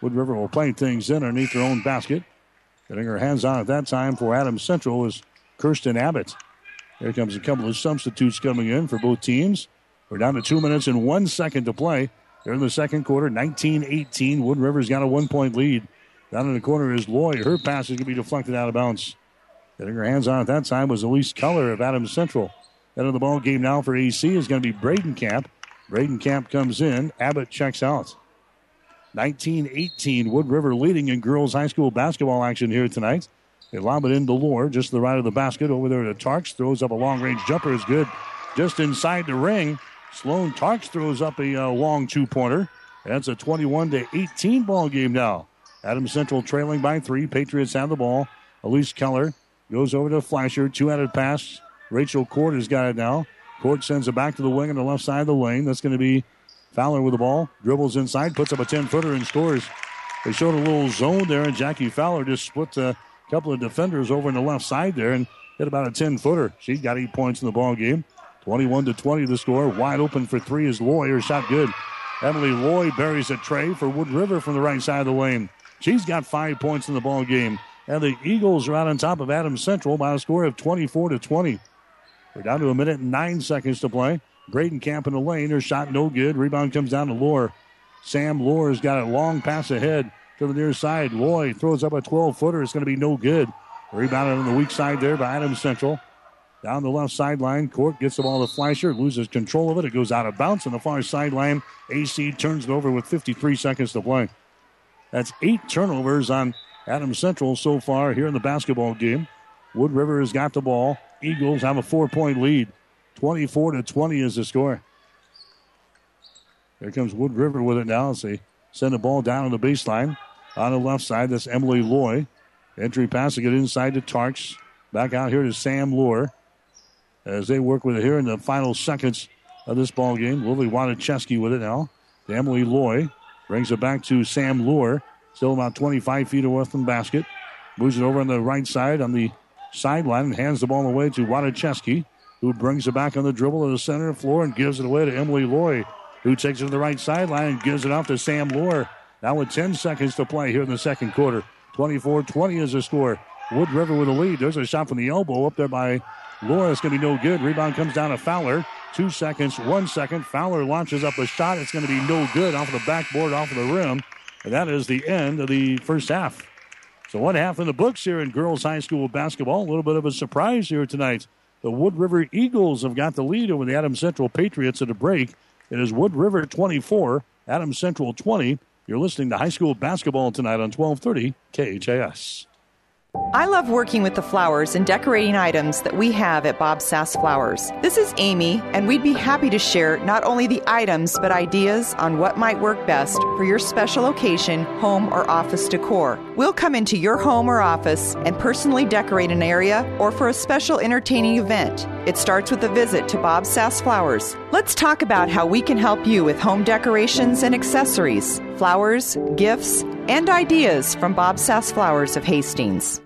Wood River will play things in underneath their own basket. Getting her hands on at that time for Adams Central was Kirsten Abbott. Here comes a couple of substitutes coming in for both teams. We're down to two minutes and one second to play. They're in the second quarter, 19 18. Wood River's got a one point lead. Down in the corner is Loy. Her pass is going to be deflected out of bounds. Getting her hands on at that time was Elise Keller of Adams Central. Head of the ball game now for AC is going to be Bradenkamp. Braden Camp comes in. Abbott checks out. 19 18. Wood River leading in girls high school basketball action here tonight. They lob it into Lohr, just to the right of the basket. Over there to Tarks. Throws up a long range jumper. Is good. Just inside the ring. Sloan Tarks throws up a uh, long two pointer. That's a 21 to 18 ball game now. Adams Central trailing by three. Patriots have the ball. Elise Keller goes over to Fleischer. Two headed pass. Rachel Court has got it now. Court sends it back to the wing on the left side of the lane. That's going to be Fowler with the ball. Dribbles inside, puts up a 10 footer and scores. They showed a little zone there, and Jackie Fowler just split a couple of defenders over in the left side there and hit about a 10 footer. She's got eight points in the ball game. 21 to 20 the score. Wide open for three is Loy. Her shot good. Emily Loy buries a tray for Wood River from the right side of the lane. She's got five points in the ball game. And the Eagles are out on top of Adams Central by a score of 24 to 20. We're down to a minute and nine seconds to play. Bradenkamp in the lane. Her shot no good. Rebound comes down to Lohr. Sam Lohr has got a long pass ahead to the near side. Loy throws up a 12 footer. It's going to be no good. Rebounded on the weak side there by Adams Central. Down the left sideline, Court gets the ball to Fleischer, loses control of it. It goes out of bounds on the far sideline. AC turns it over with 53 seconds to play. That's eight turnovers on Adam Central so far here in the basketball game. Wood River has got the ball. Eagles have a four point lead. 24 to 20 is the score. Here comes Wood River with it now as they send the ball down on the baseline. On the left side, that's Emily Loy. Entry pass to get inside to Tarks. Back out here to Sam Lohr as they work with it here in the final seconds of this ball game. Lily Wadacheski with it now. To Emily Loy brings it back to Sam Lohr. Still about 25 feet away from the basket. Moves it over on the right side on the sideline and hands the ball away to Wadacheski, who brings it back on the dribble to the center of the floor and gives it away to Emily Loy, who takes it to the right sideline and gives it off to Sam Lohr. Now with 10 seconds to play here in the second quarter. 24 20 is the score. Wood River with a lead. There's a shot from the elbow up there by Laura. It's going to be no good. Rebound comes down to Fowler. Two seconds, one second. Fowler launches up a shot. It's going to be no good off of the backboard, off of the rim. And that is the end of the first half. So one half in the books here in girls high school basketball. A little bit of a surprise here tonight. The Wood River Eagles have got the lead over the Adams Central Patriots at a break. It is Wood River 24, Adams Central 20. You're listening to high school basketball tonight on 1230 KHAS. I love working with the flowers and decorating items that we have at Bob Sass Flowers. This is Amy, and we'd be happy to share not only the items, but ideas on what might work best for your special occasion, home, or office decor. We'll come into your home or office and personally decorate an area or for a special entertaining event. It starts with a visit to Bob Sass Flowers. Let's talk about how we can help you with home decorations and accessories, flowers, gifts, and ideas from Bob Sass Flowers of Hastings.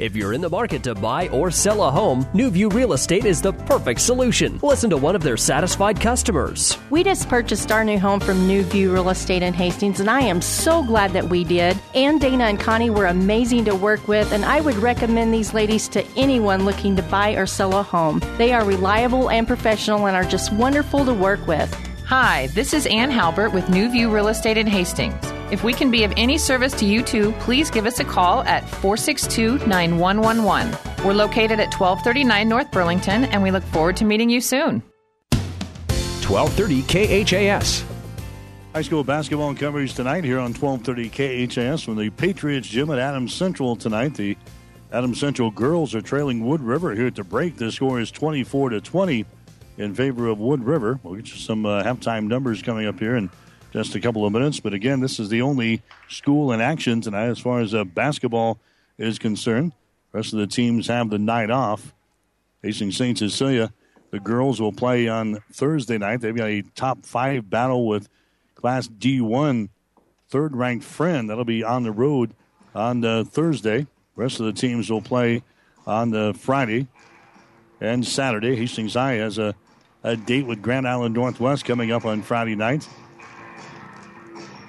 If you're in the market to buy or sell a home, Newview Real Estate is the perfect solution. Listen to one of their satisfied customers. We just purchased our new home from New View Real Estate in Hastings, and I am so glad that we did. Ann, Dana, and Connie were amazing to work with, and I would recommend these ladies to anyone looking to buy or sell a home. They are reliable and professional and are just wonderful to work with. Hi, this is Ann Halbert with New View Real Estate in Hastings. If we can be of any service to you too, please give us a call at 462 9111. We're located at 1239 North Burlington, and we look forward to meeting you soon. 1230 KHAS. High school basketball coverage tonight here on 1230 KHAS from the Patriots Gym at Adams Central tonight. The Adam Central girls are trailing Wood River here at the break. The score is 24 to 20 in favor of Wood River. We'll get you some uh, halftime numbers coming up here in just a couple of minutes. But again, this is the only school in action tonight as far as uh, basketball is concerned. The rest of the teams have the night off. Hastings St. Cecilia, the girls will play on Thursday night. They've got a top five battle with Class D1 third ranked friend. That'll be on the road on uh, Thursday. rest of the teams will play on the Friday and Saturday. Hastings High has a, a date with Grand Island Northwest coming up on Friday night.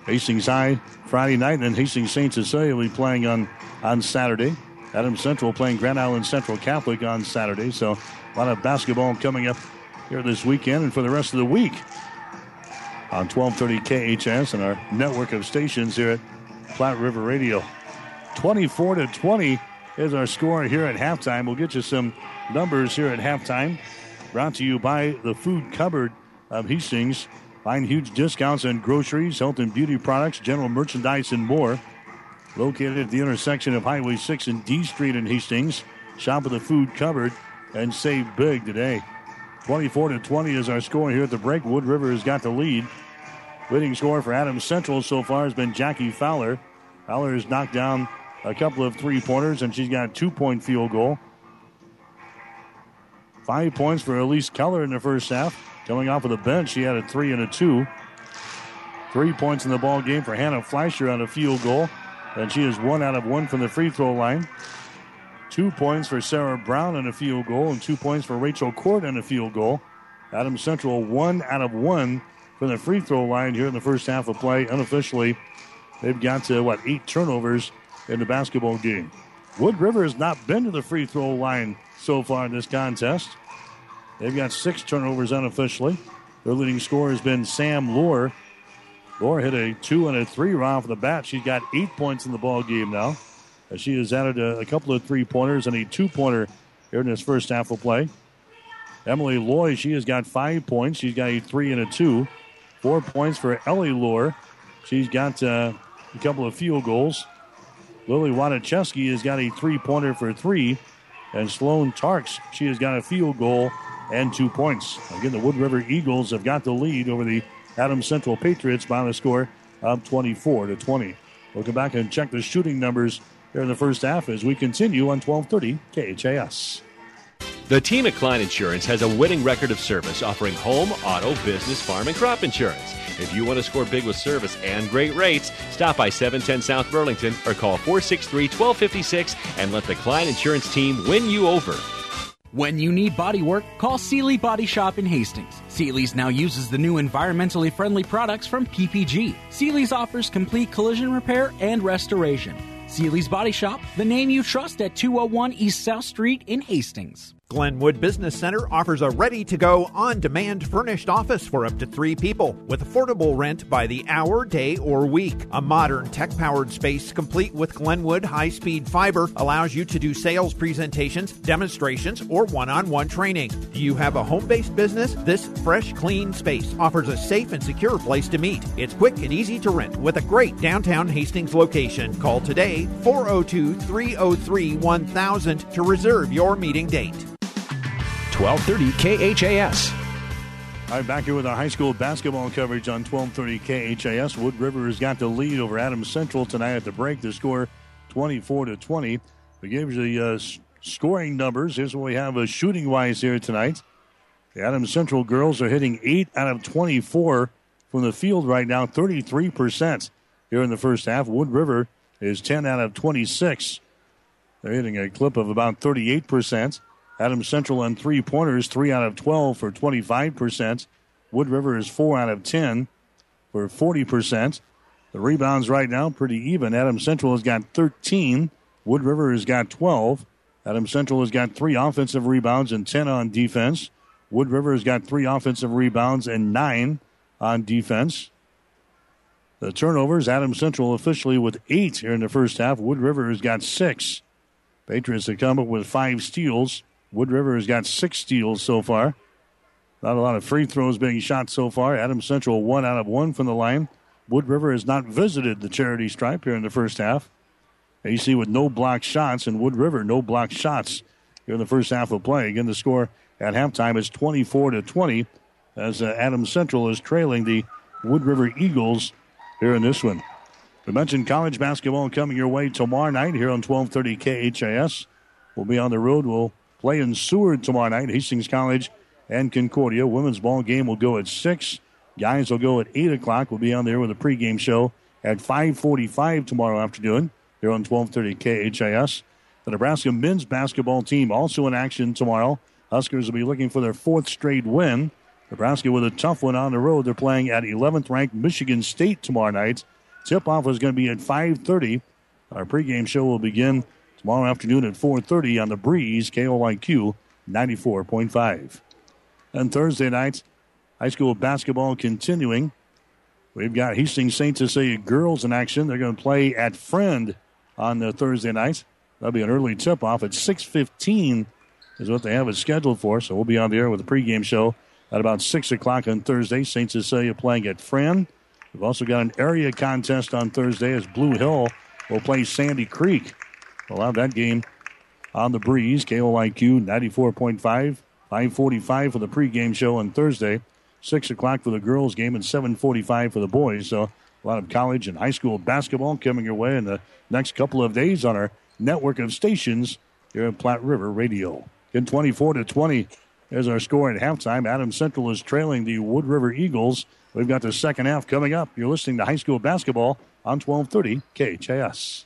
Hastings High Friday night, and then Hastings St. Cecilia will be playing on, on Saturday. Adams Central playing Grand Island Central Catholic on Saturday. So a lot of basketball coming up here this weekend and for the rest of the week on 1230 KHAS and our network of stations here at Platte River Radio. 24 to 20 is our score here at halftime. We'll get you some numbers here at halftime. Brought to you by the Food Cupboard of Hastings. Find huge discounts on groceries, health and beauty products, general merchandise, and more. Located at the intersection of Highway 6 and D Street in Hastings. Shop at the Food Cupboard and save big today. 24 to 20 is our score here at the break. Wood River has got the lead. Leading score for Adams Central so far has been Jackie Fowler. Fowler has knocked down a couple of three pointers, and she's got a two point field goal. Five points for Elise Keller in the first half. Coming off of the bench, she had a three and a two. Three points in the ball game for Hannah Fleischer on a field goal, and she is one out of one from the free throw line. Two points for Sarah Brown on a field goal, and two points for Rachel Court on a field goal. Adams Central one out of one from the free throw line here in the first half of play. Unofficially, they've got to what eight turnovers in the basketball game. Wood River has not been to the free throw line so far in this contest. They've got six turnovers unofficially. Their leading scorer has been Sam Lohr. Lohr hit a two and a three right for the bat. She's got eight points in the ball game now. As she has added a, a couple of three pointers and a two pointer here in this first half of play. Emily Loy, she has got five points. She's got a three and a two. Four points for Ellie Lohr. She's got uh, a couple of field goals. Lily Wadacheski has got a three pointer for three. And Sloan Tarks, she has got a field goal and two points. Again, the Wood River Eagles have got the lead over the Adams Central Patriots by the score of 24 to 20. We'll come back and check the shooting numbers here in the first half as we continue on 1230 KHAS. The team at Klein Insurance has a winning record of service offering home, auto, business, farm, and crop insurance. If you want to score big with service and great rates, stop by 710 South Burlington or call 463 1256 and let the Klein Insurance team win you over. When you need body work, call Seely Body Shop in Hastings. Seely's now uses the new environmentally friendly products from PPG. Seely's offers complete collision repair and restoration. Seely's Body Shop, the name you trust at 201 East South Street in Hastings. Glenwood Business Center offers a ready to go, on demand furnished office for up to three people with affordable rent by the hour, day, or week. A modern tech powered space complete with Glenwood high speed fiber allows you to do sales presentations, demonstrations, or one on one training. Do you have a home based business? This fresh, clean space offers a safe and secure place to meet. It's quick and easy to rent with a great downtown Hastings location. Call today 402 303 1000 to reserve your meeting date. 1230 KHAS. All right, back here with our high school basketball coverage on 1230 KHAS. Wood River has got the lead over Adams Central tonight at the break. The score 24 to 20. We gave you the uh, scoring numbers. Here's what we have uh, shooting wise here tonight. The Adams Central girls are hitting 8 out of 24 from the field right now, 33% here in the first half. Wood River is 10 out of 26. They're hitting a clip of about 38%. Adams Central on three pointers, 3 out of 12 for 25%. Wood River is 4 out of 10 for 40%. The rebounds right now pretty even. Adams Central has got 13. Wood River has got 12. Adams Central has got three offensive rebounds and 10 on defense. Wood River has got three offensive rebounds and nine on defense. The turnovers, Adams Central officially with eight here in the first half. Wood River has got six. Patriots have come up with five steals. Wood River has got six steals so far. Not a lot of free throws being shot so far. Adam Central one out of one from the line. Wood River has not visited the charity stripe here in the first half. AC with no block shots, and Wood River no block shots here in the first half of play. Again, the score at halftime is 24 to 20 as uh, Adams Central is trailing the Wood River Eagles here in this one. We mentioned college basketball coming your way tomorrow night here on 1230 KHAS. We'll be on the road. We'll play in Seward tomorrow night, Hastings College and Concordia. Women's ball game will go at 6. Guys will go at 8 o'clock. We'll be on there with a pregame show at 545 tomorrow afternoon here on 1230 KHAS. The Nebraska men's basketball team also in action tomorrow. Huskers will be looking for their fourth straight win. Nebraska with a tough one on the road. They're playing at 11th ranked Michigan State tomorrow night. Tip off is going to be at 5:30. Our pregame show will begin tomorrow afternoon at 4:30 on the Breeze KOIQ 94.5. And Thursday night, high school basketball continuing. We've got Hastings St. Cecilia girls in action. They're going to play at Friend on the Thursday night. That'll be an early tip off at 6:15 is what they have it scheduled for. So we'll be on the air with a pregame show at about six o'clock on Thursday. St. Cecilia playing at Friend. We've also got an area contest on Thursday as Blue Hill will play Sandy Creek. We'll have that game on the breeze. KOIQ 94.5, 545 for the pregame show on Thursday. 6 o'clock for the girls game and 745 for the boys. So a lot of college and high school basketball coming your way in the next couple of days on our network of stations here at Platte River Radio. In 24 to 20 is our score at halftime. Adams Central is trailing the Wood River Eagles. We've got the second half coming up. You're listening to high school basketball on 1230 KHAS.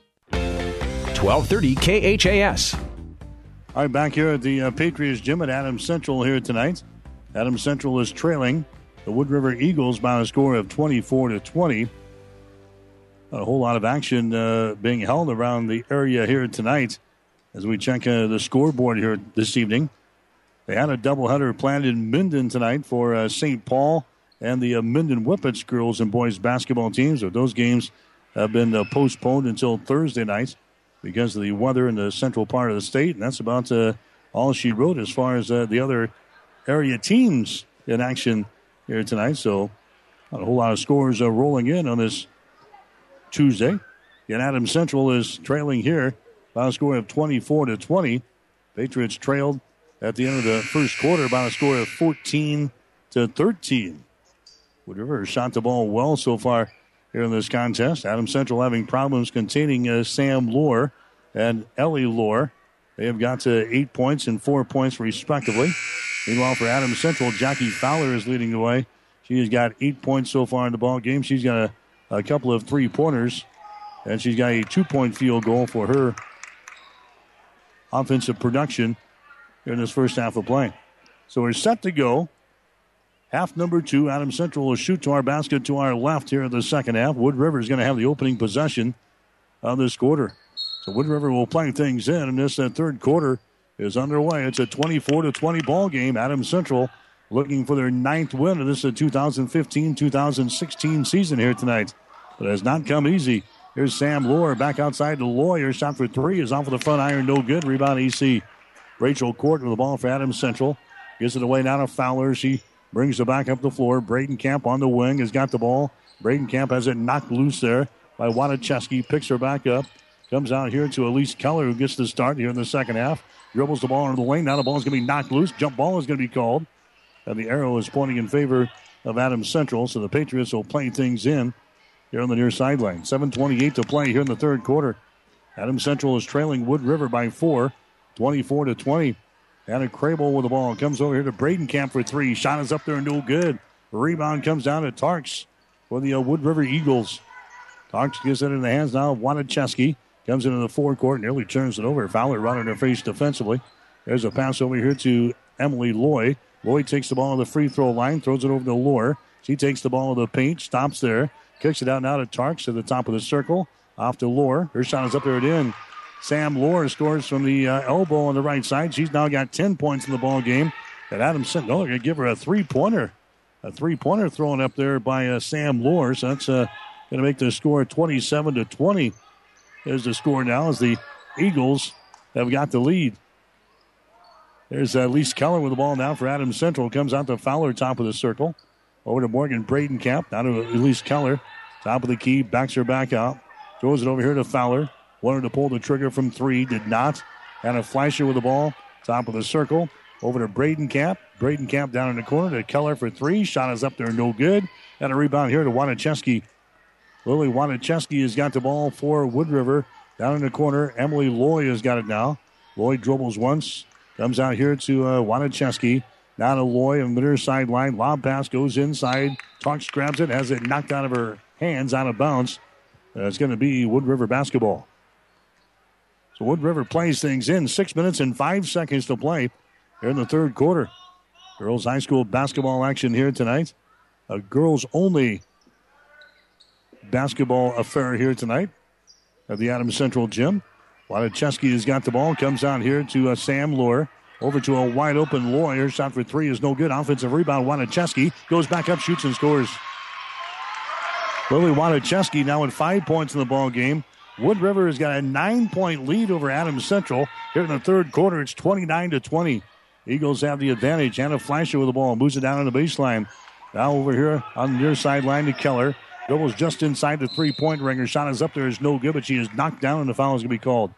1230 KHAS. All right, back here at the uh, Patriots Gym at Adams Central here tonight. Adams Central is trailing the Wood River Eagles by a score of 24 to 20. A whole lot of action uh, being held around the area here tonight as we check uh, the scoreboard here this evening. They had a doubleheader planned in Minden tonight for uh, St. Paul and the uh, Minden Whippets girls and boys basketball teams. But those games have been uh, postponed until Thursday night because of the weather in the central part of the state. And that's about uh, all she wrote as far as uh, the other area teams in action here tonight. So not a whole lot of scores uh, rolling in on this Tuesday. And Adams Central is trailing here by a score of 24 to 20. Patriots trailed at the end of the first quarter by a score of 14 to 13. Wood River shot the ball well so far here in this contest. Adam Central having problems containing uh, Sam Lohr and Ellie Lohr. They have got to eight points and four points respectively. Meanwhile, for Adam Central, Jackie Fowler is leading the way. She has got eight points so far in the ball game. She's got a, a couple of three pointers, and she's got a two point field goal for her offensive production in this first half of play. So we're set to go. Half number two, Adam Central will shoot to our basket to our left here in the second half. Wood River is going to have the opening possession of this quarter. So Wood River will play things in, and this uh, third quarter is underway. It's a 24 to 20 ball game. Adam Central looking for their ninth win of this 2015-2016 season here tonight. But it has not come easy. Here's Sam Lohr back outside the lawyer. Shot for three is off of the front iron. No good. Rebound EC. Rachel Court with the ball for Adams Central. Gives it away now to Fowler. She brings it back up the floor. Bradenkamp on the wing has got the ball. Bradenkamp has it knocked loose there by Wadacheski. Picks her back up. Comes out here to Elise Keller, who gets the start here in the second half. Dribbles the ball into the lane. Now the ball is going to be knocked loose. Jump ball is going to be called. And the arrow is pointing in favor of Adams Central. So the Patriots will play things in here on the near sideline. 7.28 to play here in the third quarter. Adams Central is trailing Wood River by four, 24 to 20. Anna Crable with the ball comes over here to Bradenkamp for three. Shot is up there and no good. Rebound comes down to Tarks for the uh, Wood River Eagles. Tarks gets it in the hands now of Wanacheski. Comes into the forecourt, nearly turns it over. Fowler running her face defensively. There's a pass over here to Emily Loy. Loy takes the ball on the free throw line, throws it over to Lohr. She takes the ball to the paint, stops there, kicks it out now to Tarks at the top of the circle. Off to Lohr. Her shot is up there and in. Sam Lohr scores from the uh, elbow on the right side. She's now got 10 points in the ball game. And Adam Sentinel going to give her a three pointer. A three pointer thrown up there by uh, Sam Lohr. So that's uh, going to make the score 27 to 20. There's the score now as the Eagles have got the lead. There's uh, Lise Keller with the ball now for Adams Central. Comes out to Fowler, top of the circle. Over to Morgan Bradenkamp. Now to Elise Keller. Top of the key. Backs her back out. Throws it over here to Fowler. Wanted to pull the trigger from three. Did not. And a flasher with the ball. Top of the circle. Over to Bradenkamp. Braden Camp down in the corner to Keller for three. Shot is up there. No good. And a rebound here to Wanacheski. Lily Wanacheski has got the ball for Wood River. Down in the corner. Emily Loy has got it now. Loy dribbles once. Comes out here to uh, Wanacheski. Now to Loy on the near sideline. Lob pass goes inside. Tarks grabs it, has it knocked out of her hands, out of bounds. Uh, it's going to be Wood River basketball. So Wood River plays things in. Six minutes and five seconds to play here in the third quarter. Girls High School basketball action here tonight. A girls only basketball affair here tonight at the Adams Central Gym. Wadacheski has got the ball, comes out here to uh, Sam Lohr. Over to a wide open Lohr. Shot for three is no good. Offensive rebound. Wanacheski goes back up, shoots, and scores. Lily Wanacheski now with five points in the ball game. Wood River has got a nine point lead over Adams Central. Here in the third quarter, it's 29 to 20. Eagles have the advantage. Anna Fleischer with the ball. Moves it down on the baseline. Now over here on the near sideline to Keller. Doubles just inside the three point ring. Her shot is up there, is no good, but she is knocked down, and the foul is going to be called.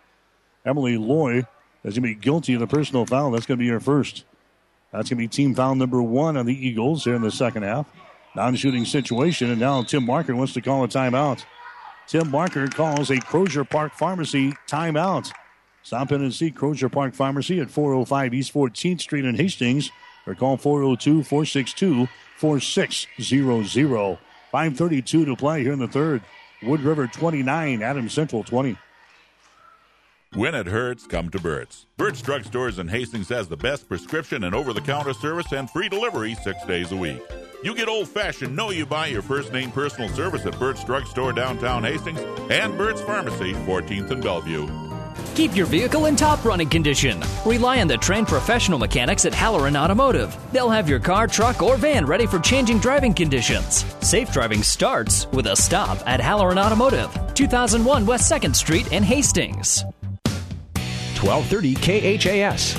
Emily Loy is going to be guilty of the personal foul. That's going to be her first. That's going to be team foul number one on the Eagles here in the second half. Non shooting situation, and now Tim Marker wants to call a timeout. Tim Marker calls a Crozier Park Pharmacy timeout. Stop in and see Crozier Park Pharmacy at 405 East 14th Street in Hastings or call 402 462 4600. 5.32 to play here in the third. Wood River 29, Adams Central 20. When it hurts, come to Burt's. Burt's Drug Stores in Hastings has the best prescription and over the counter service and free delivery six days a week. You get old fashioned, know you buy your first name personal service at Burt's Drug Store downtown Hastings and Burt's Pharmacy, 14th and Bellevue. Keep your vehicle in top running condition. Rely on the trained professional mechanics at Halloran Automotive. They'll have your car, truck, or van ready for changing driving conditions. Safe driving starts with a stop at Halloran Automotive, 2001 West 2nd Street in Hastings. 1230 KHAS.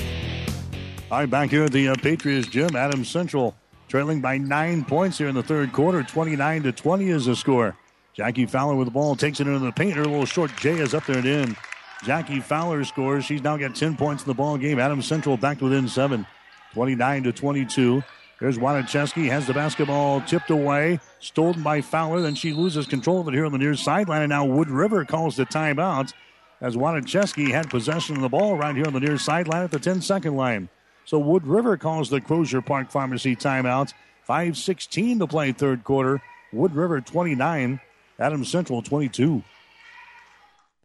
All right, back here at the uh, Patriots gym, Adams Central trailing by nine points here in the third quarter. 29 to 20 is the score. Jackie Fowler with the ball takes it into the paint. Her little short J is up there and in. Jackie Fowler scores. She's now got 10 points in the ball game. Adams Central back within seven. 29 to 22. There's Wanacheski, has the basketball tipped away, stolen by Fowler. Then she loses control of it here on the near sideline. And now Wood River calls the timeout as Wanacheski had possession of the ball right here on the near sideline at the 10 second line. So Wood River calls the Crozier Park Pharmacy timeout. 5.16 to play third quarter. Wood River 29, Adams Central 22.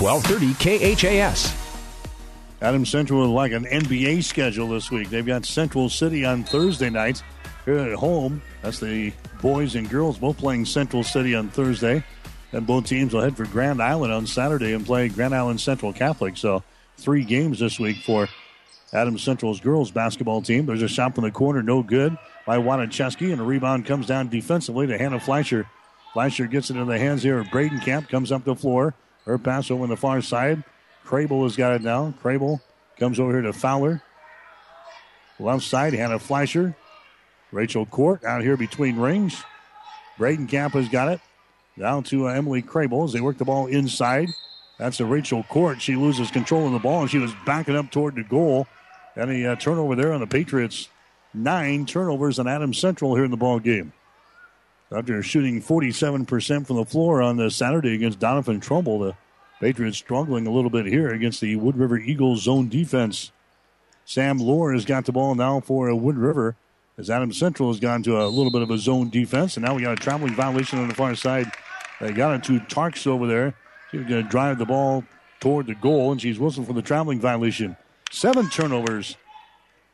1230 KHAS. Adam Central would like an NBA schedule this week. They've got Central City on Thursday nights here at home. That's the boys and girls both playing Central City on Thursday. And both teams will head for Grand Island on Saturday and play Grand Island Central Catholic. So three games this week for Adam Central's girls basketball team. There's a shot from the corner, no good by Wanacheski, and a rebound comes down defensively to Hannah Fleischer. Fleischer gets it in the hands here of Bradenkamp, comes up the floor, Her pass over on the far side. Crable has got it now. Crable comes over here to Fowler. Left side, Hannah Fleischer. Rachel Court out here between rings. Bradenkamp has got it. Down to uh, Emily Crable as they work the ball inside. That's a Rachel Court. She loses control of the ball and she was backing up toward the goal. And a uh, turnover there on the Patriots. Nine turnovers on Adams Central here in the ball game. After shooting 47% from the floor on the Saturday against Doniphan Trumbull, the Patriots struggling a little bit here against the Wood River Eagles zone defense. Sam Lohr has got the ball now for Wood River as Adam Central has gone to a little bit of a zone defense. And now we got a traveling violation on the far side. They got it to Tarks over there. She's going to drive the ball toward the goal, and she's whistling for the traveling violation. Seven turnovers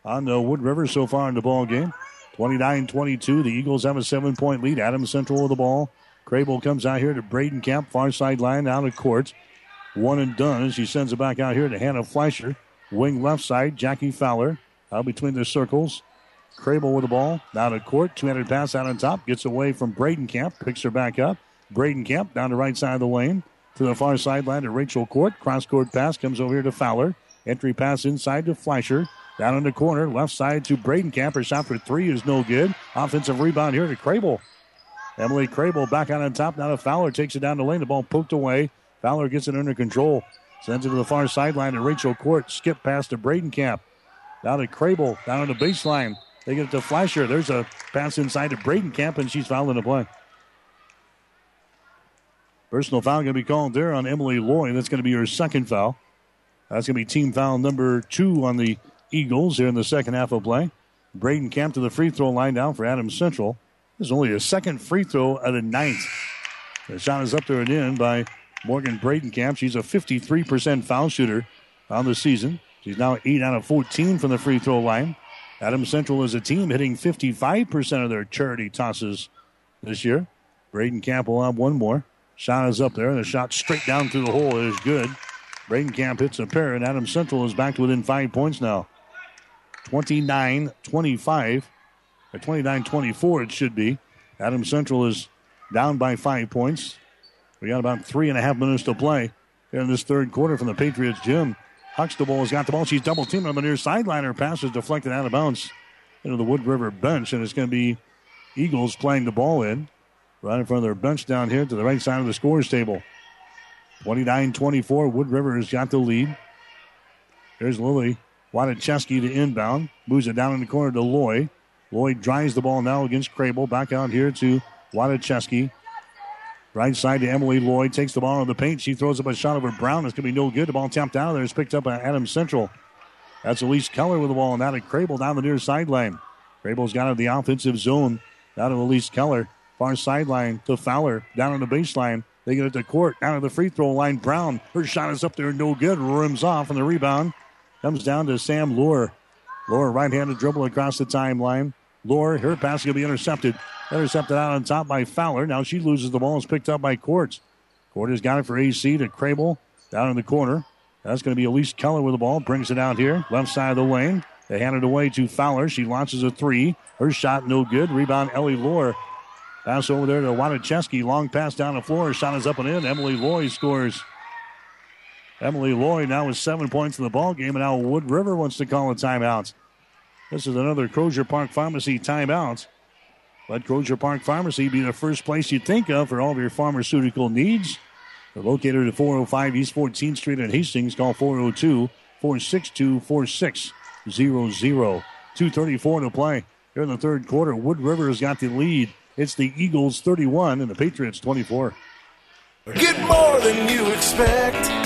on the Wood River so far in the ball game. 29 22. The Eagles have a seven point lead. Adams Central with the ball. Crable comes out here to Bradenkamp, far sideline, out of court. One and done as she sends it back out here to Hannah Fleischer. Wing left side, Jackie Fowler out between the circles. Crable with the ball, down to court. Two handed pass out on top. Gets away from Bradenkamp, picks her back up. Bradenkamp down the right side of the lane to the far sideline to Rachel Court. Cross court pass comes over here to Fowler. Entry pass inside to Fleischer. Down in the corner, left side to Bradenkamp. Her shot for three is no good. Offensive rebound here to Crable. Emily Crable back out on top. Now to Fowler takes it down the lane. The ball poked away. Fowler gets it under control. Sends it to the far sideline to Rachel Court. Skip pass to Bradenkamp. Down to Crable. Down on the baseline. They get it to Fleischer. There's a pass inside to Bradenkamp, and she's fouling the play. Personal foul going to be called there on Emily Loy. That's going to be her second foul. That's going to be team foul number two on the Eagles here in the second half of play. Bradenkamp to the free throw line down for Adams Central. This is only a second free throw at a ninth. The shot is up there and in by Morgan Bradenkamp. She's a 53% foul shooter on the season. She's now 8 out of 14 from the free throw line. Adams Central is a team hitting 55% of their charity tosses this year. Bradenkamp will have one more. Shot is up there, and the shot straight down through the hole is good. Bradenkamp hits a pair, and Adams Central is back to within five points now. 29 25, or 29 24, it should be. Adam Central is down by five points. We got about three and a half minutes to play here in this third quarter from the Patriots gym. Huxtable has got the ball. She's double teaming on the near sideline. Her pass is deflected out of bounds into the Wood River bench, and it's going to be Eagles playing the ball in right in front of their bench down here to the right side of the scores table. 29 24. Wood River has got the lead. There's Lily Wadacheski to inbound. Moves it down in the corner to Loy. Loy drives the ball now against Crable. Back out here to Wadacheski. Right side to Emily Loy. Takes the ball on the paint. She throws up a shot over Brown. It's going to be no good. The ball tapped out of there. It's picked up by Adams Central. That's Elise Keller with the ball. And now to Crable down the near sideline. Crable's got it the offensive zone. Down to Elise Keller. Far sideline to Fowler. Down on the baseline. They get it to court. Down to the free throw line. Brown. Her shot is up there. No good. Rims off. And the rebound comes down to Sam Lohr. Lohr right handed dribble across the timeline. Lohr, her pass is going to be intercepted. Intercepted out on top by Fowler. Now she loses the ball. It's picked up by. Court has got it for AC to Crable down in the corner. That's going to be Elise Keller with the ball. Brings it out here. Left side of the lane. They hand it away to Fowler. She launches a three. Her shot no good. Rebound Ellie Lohr. Pass over there to Wadacheski. Long pass down the floor. Shot is up and in. Emily Loy scores. Emily Loy now with seven points in the ball game, and now Wood River wants to call a timeout. This is another Crozier Park Pharmacy timeout. Let Crozier Park Pharmacy be the first place you think of for all of your pharmaceutical needs. They're located at 405 East 14th Street in Hastings. Call 402 462 4600. 234 to play here in the third quarter. Wood River has got the lead. It's the Eagles 31 and the Patriots 24. Get more than you expect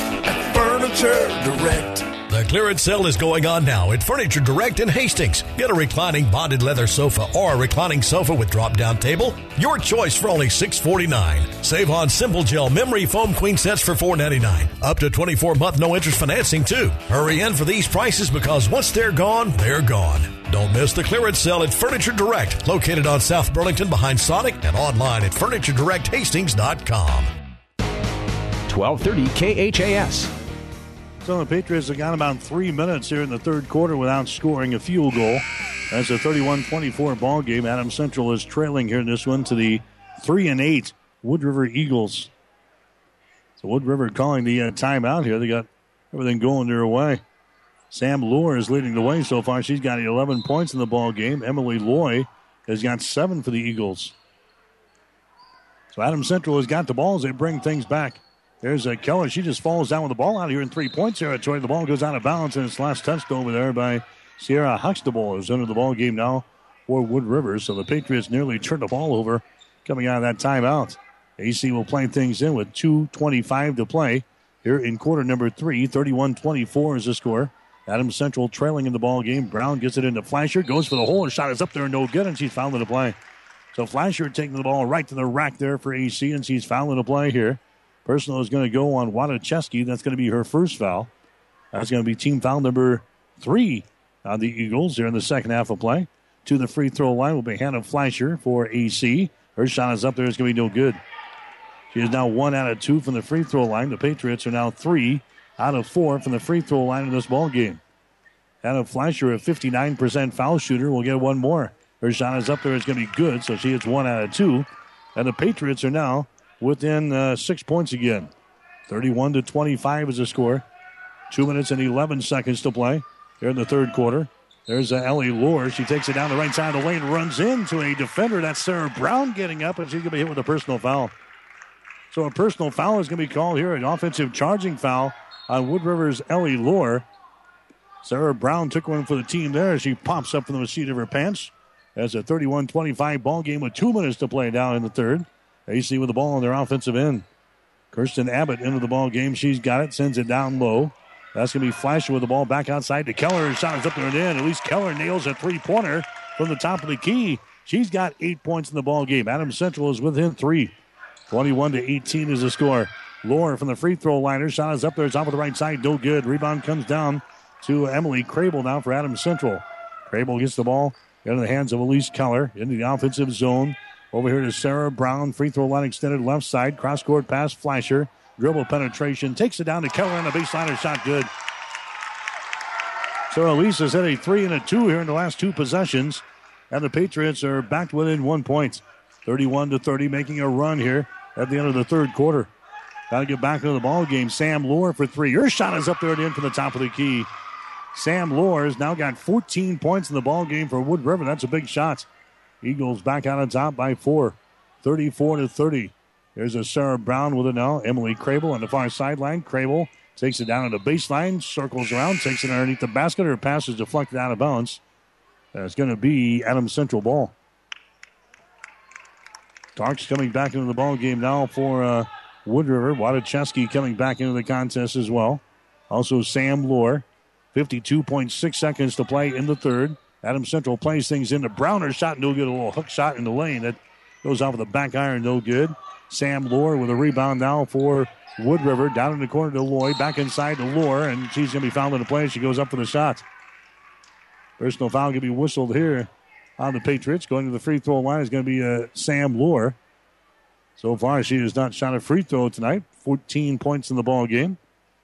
Furniture Direct. The clearance sale is going on now at Furniture Direct in Hastings. Get a reclining bonded leather sofa or a reclining sofa with drop down table. Your choice for only 649. Save on Simple Gel memory foam queen sets for 499. Up to 24 month no interest financing too. Hurry in for these prices because once they're gone, they're gone. Don't miss the clearance sale at Furniture Direct, located on South Burlington behind Sonic and online at FurnitureDirectHastings.com. 1230 KHAS. So the Patriots have got about three minutes here in the third quarter without scoring a field goal. That's a 31-24 ball game. Adam Central is trailing here in this one to the three and eight Wood River Eagles. So Wood River calling the uh, timeout here. They got everything going their way. Sam Lohr is leading the way so far. She's got 11 points in the ball game. Emily Loy has got seven for the Eagles. So Adam Central has got the balls. they bring things back. There's a Keller. She just falls down with the ball out of here in three point territory. The ball goes out of bounds, and it's last touched over there by Sierra Huxtable. Is under the ball game now for Wood River. So the Patriots nearly turned the ball over coming out of that timeout. AC will play things in with 2.25 to play here in quarter number three. 31 24 is the score. Adams Central trailing in the ball game. Brown gets it into Fleischer, goes for the hole. Her shot is up there, no good, and she's fouling the play. So Fleischer taking the ball right to the rack there for AC, and she's fouling the play here. Personal is going to go on Wadacheski. That's going to be her first foul. That's going to be team foul number three on the Eagles here in the second half of play. To the free throw line will be Hannah Fleischer for AC. Her shot is up there. It's going to be no good. She is now one out of two from the free throw line. The Patriots are now three out of four from the free throw line in this ball game. Hannah Fleischer, a 59% foul shooter, will get one more. Her shot is up there. It's going to be good, so she hits one out of two. And the Patriots are now within uh, six points again. 31 to 25 is the score. Two minutes and 11 seconds to play here in the third quarter. There's uh, Ellie Lohr. She takes it down the right side of the lane, runs into a defender. That's Sarah Brown getting up, and she's going to be hit with a personal foul. So a personal foul is going to be called here, an offensive charging foul on Wood River's Ellie Lohr. Sarah Brown took one for the team there she pops up from the seat of her pants. As a 31 25 ball game with two minutes to play down in the third. AC with the ball on their offensive end. Kirsten Abbott into the ball game. She's got it, sends it down low. That's going to be Fleischer with the ball back outside to Keller. Shot is up there and in. At least Keller nails a three pointer from the top of the key. She's got eight points in the ball game. Adam Central is within three. 21 to 18 is the score. Lohr from the free throw liner. Shot is up there. It's off of the right side. No good. Rebound comes down to Emily Crable now for Adam Central. Crable gets the ball into the hands of Elise Keller into the offensive zone. Over here to Sarah Brown. Free throw line extended left side. Cross court pass. Flasher. Dribble penetration. Takes it down to Keller on the baseline. Shot good. So Elise has hit a three and a two here in the last two possessions. And the Patriots are back within one point. 31 to 30, making a run here at the end of the third quarter. Got to get back into the ball game. Sam Lohr for three. Your shot is up there at the end from the top of the key. Sam Lohr has now got 14 points in the ball game for Wood River. That's a big shot. Eagles back out on top by four, 34 to 30. There's a Sarah Brown with it now. Emily Crable on the far sideline. Crable takes it down on the baseline, circles around, takes it underneath the basket. Her pass is deflected out of bounds. That's going to be Adams Central ball. Tarks coming back into the ball game now for uh, Wood River. Wadacheski coming back into the contest as well. Also Sam Lohr. 52.6 seconds to play in the third. Adam Central plays things into Browner shot, no good. A little hook shot in the lane that goes off of the back iron, no good. Sam Lohr with a rebound now for Wood River. Down in the corner to Loy. Back inside to Lohr, and she's going to be fouled in the play. She goes up for the shot. Personal foul going to be whistled here on the Patriots. Going to the free throw line is going to be uh, Sam Lohr. So far, she has not shot a free throw tonight. 14 points in the ball game.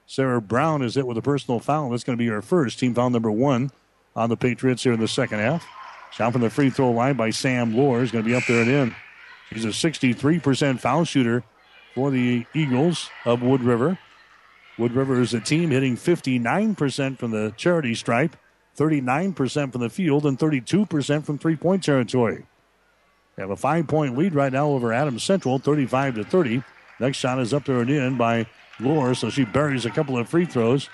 Sarah Brown is hit with a personal foul. That's going to be her first team foul number one on the Patriots here in the second half. Shot from the free throw line by Sam Lohr is going to be up there and in. She's a 63% foul shooter for the Eagles of Wood River. Wood River is a team hitting 59% from the charity stripe, 39% from the field, and 32% from three point territory. They have a five point lead right now over Adams Central, 35 to 30. Next shot is up there and in by Lohr, so she buries a couple of free throws.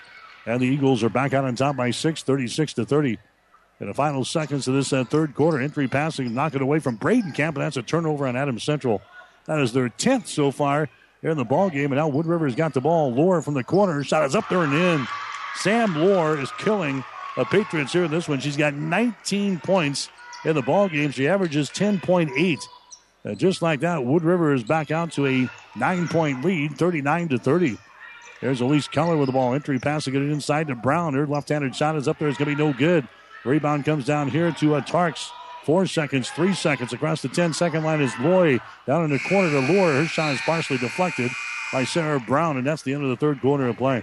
And the Eagles are back out on top by six, 36 to 30. In the final seconds of this uh, third quarter, entry passing, knock it away from Bradenkamp, and that's a turnover on Adams Central. That is their 10th so far here in the ball game. And now Wood River's got the ball. Lohr from the corner. Shot is up there and in. Sam Lohr is killing the Patriots here in this one. She's got 19 points in the ball game. She averages 10.8. Uh, just like that, Wood River is back out to a nine point lead, 39 to 30. There's Elise Keller with the ball. Entry pass to get it inside to Brown. Her left handed shot is up there. It's going to be no good. Rebound comes down here to uh, Tarks. Four seconds, three seconds across the 10 second line is Loy. Down in the corner to Lohr. Her shot is partially deflected by Sarah Brown, and that's the end of the third quarter of play.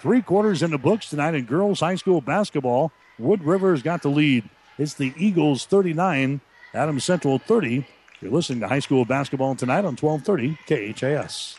Three quarters in the books tonight in girls high school basketball. Wood River's got the lead. It's the Eagles 39, Adams Central 30. You're listening to high school basketball tonight on 1230 KHAS.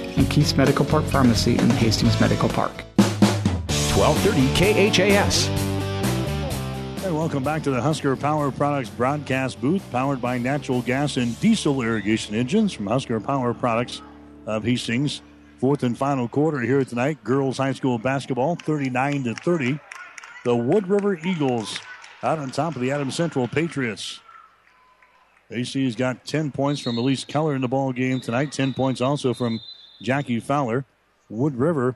and Keith's Medical Park Pharmacy in Hastings Medical Park. 1230 KHAS. And welcome back to the Husker Power Products broadcast booth, powered by natural gas and diesel irrigation engines from Husker Power Products of Hastings. Fourth and final quarter here tonight. Girls high school basketball, 39 to 30. The Wood River Eagles out on top of the Adams Central Patriots. AC's got 10 points from Elise Keller in the ball game tonight. 10 points also from Jackie Fowler. Wood River,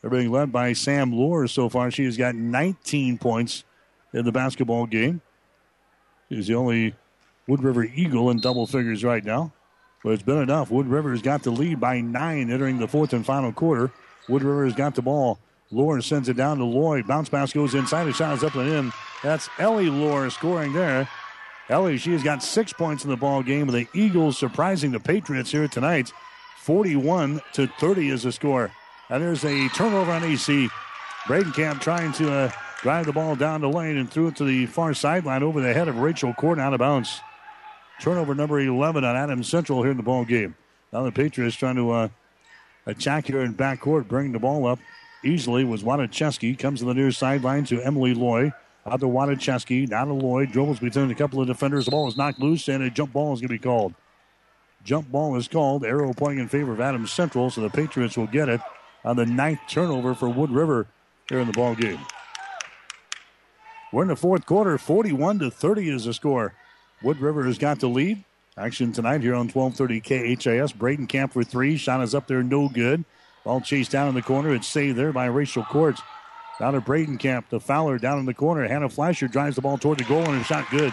they're being led by Sam Lohr so far. She has got 19 points in the basketball game. She's the only Wood River Eagle in double figures right now. But it's been enough. Wood River's got the lead by nine entering the fourth and final quarter. Wood River's got the ball. Lohr sends it down to Loy. Bounce pass goes inside. The shot is up and in. That's Ellie Lohr scoring there. Ellie, she has got six points in the ball game. The Eagles surprising the Patriots here tonight. 41 to 30 is the score. And there's a turnover on AC. Bradenkamp trying to uh, drive the ball down the lane and threw it to the far sideline over the head of Rachel Court out of bounds. Turnover number 11 on Adams Central here in the ball game. Now the Patriots trying to uh, attack here in backcourt, bring the ball up easily was Wadacheski. Comes to the near sideline to Emily Loy. Out to Wadacheski, down to Loy. Dribbles between a couple of defenders. The ball is knocked loose, and a jump ball is going to be called. Jump ball is called. Arrow pointing in favor of Adams Central, so the Patriots will get it on the ninth turnover for Wood River here in the ball game. We're in the fourth quarter. 41 to 30 is the score. Wood River has got the lead. Action tonight here on 1230 KHAS. Braden Camp for three. Shot is up there, no good. Ball chased down in the corner. It's saved there by Rachel Courts. Down to Bradenkamp. The Fowler down in the corner. Hannah Fleischer drives the ball toward the goal and a shot good.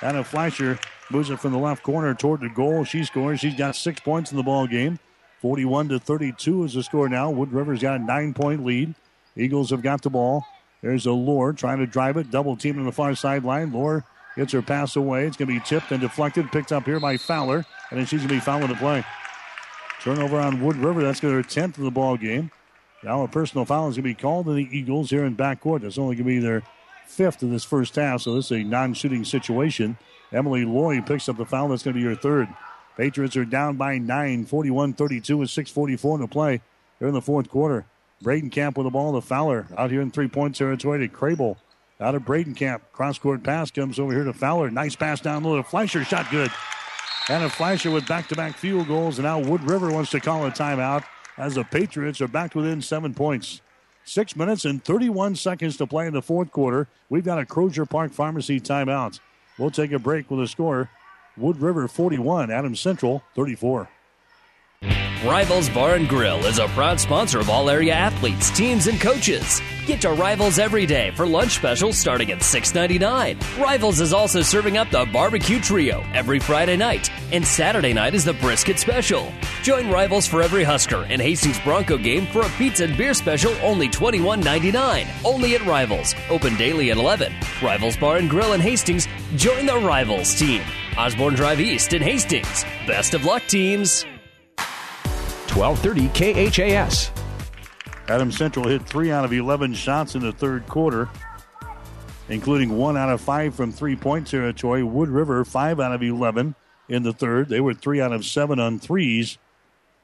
Hannah Fleischer moves it from the left corner toward the goal. She scores. She's got six points in the ball game. 41 to 32 is the score now. Wood River's got a nine point lead. Eagles have got the ball. There's a Lohr trying to drive it. Double team on the far sideline. Lohr gets her pass away. It's going to be tipped and deflected. Picked up here by Fowler. And then she's going to be fouling the play. Turnover on Wood River. That's going to be their 10th of the ball game. Now a personal foul is going to be called on the Eagles here in backcourt. That's only going to be their fifth of this first half, so this is a non-shooting situation. Emily Loy picks up the foul. That's going to be your third. Patriots are down by nine, 41-32 with 6.44 to play. They're in the fourth quarter. Bradenkamp with the ball to Fowler. Out here in three-point territory to Crable. Out of Bradenkamp. Cross-court pass comes over here to Fowler. Nice pass down low to Fleischer. Shot good. And a Fleischer with back-to-back field goals. And now Wood River wants to call a timeout as the Patriots are back within seven points. Six minutes and 31 seconds to play in the fourth quarter. We've got a Crozier Park Pharmacy timeout. We'll take a break with a score. Wood River 41, Adams Central 34. Rivals Bar and Grill is a proud sponsor of all area athletes, teams, and coaches. Get to Rivals every day for lunch specials starting at $6.99. Rivals is also serving up the barbecue trio every Friday night, and Saturday night is the brisket special. Join Rivals for every Husker and Hastings Bronco game for a pizza and beer special only $21.99. Only at Rivals. Open daily at 11. Rivals Bar and Grill in Hastings. Join the Rivals team. Osborne Drive East in Hastings. Best of luck, teams. 1230 KHAS. Adam Central hit three out of 11 shots in the third quarter, including one out of five from three point territory. Wood River, five out of 11 in the third. They were three out of seven on threes.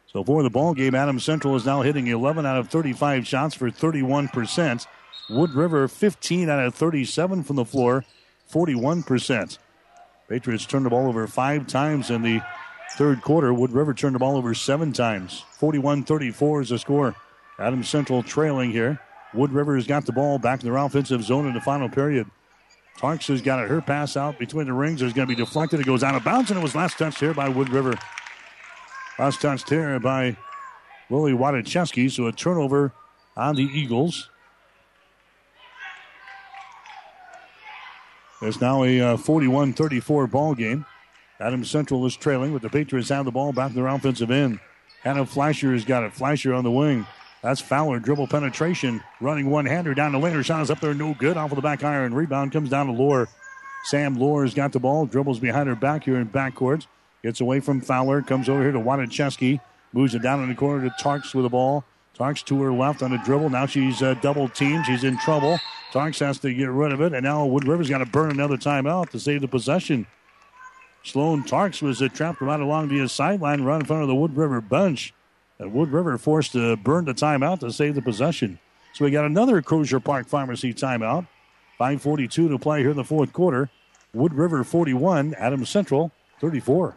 So for the ball game, Adam Central is now hitting 11 out of 35 shots for 31%. Wood River, 15 out of 37 from the floor, 41%. Patriots turned the ball over five times in the third quarter. Wood River turned the ball over seven times. 41 34 is the score. Adams Central trailing here. Wood River has got the ball back in their offensive zone in the final period. Tarks has got it. Her pass out between the rings is going to be deflected. It goes out of bounds, and it was last touched here by Wood River. Last touched here by Willie Wadacheski. So a turnover on the Eagles. It's now a 41 uh, 34 ball game. Adams Central is trailing, but the Patriots have the ball back in their offensive end. Hannah Fleischer has got it. Fleischer on the wing. That's Fowler. Dribble penetration. Running one hander down the lane. Her shot is up there. No good. Off of the back iron. Rebound comes down to Lohr. Sam Lohr has got the ball. Dribbles behind her back here in backcourt. Gets away from Fowler. Comes over here to Wadacheski. Moves it down in the corner to Tarks with the ball. Tarks to her left on a dribble. Now she's uh, double teamed. She's in trouble. Tarks has to get rid of it. And now Wood River's got to burn another timeout to save the possession. Sloan Tarks was uh, trapped right along the sideline, right in front of the Wood River bench. And Wood River forced to burn the timeout to save the possession. So we got another Crozier Park Pharmacy timeout. 5.42 to play here in the fourth quarter. Wood River 41, Adams Central 34.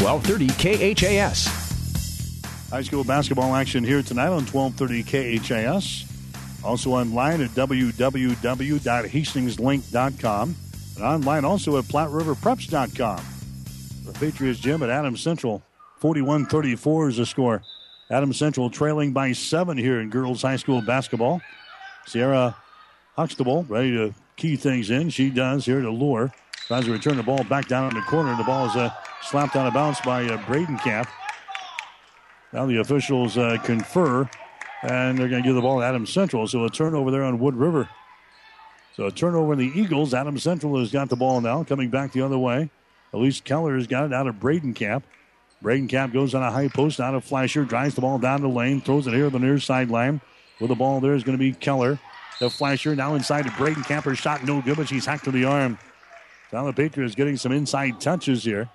1230 KHAS. High school basketball action here tonight on 1230 KHAS. Also online at www.hastingslink.com and online also at PlatteRiverPreps.com. The Patriots Gym at Adams Central, 41-34 is the score. Adams Central trailing by seven here in girls high school basketball. Sierra Huxtable ready to key things in. She does here to Lohr. Tries to return the ball back down in the corner. The ball is uh, slapped out of bounds by uh, Bradenkamp. Now the officials uh, confer, and they're going to give the ball to Adams Central. So a turnover there on Wood River. So a turnover in the Eagles. Adams Central has got the ball now, coming back the other way. Elise Keller has got it out of Bradenkamp. Braden Camp goes on a high post out of Fleischer, drives the ball down the lane, throws it here the near sideline. With the ball there is going to be Keller. The Fleischer now inside to Bradenkamp. Her shot no good, but she's hacked to the arm. Now the Patriots getting some inside touches here.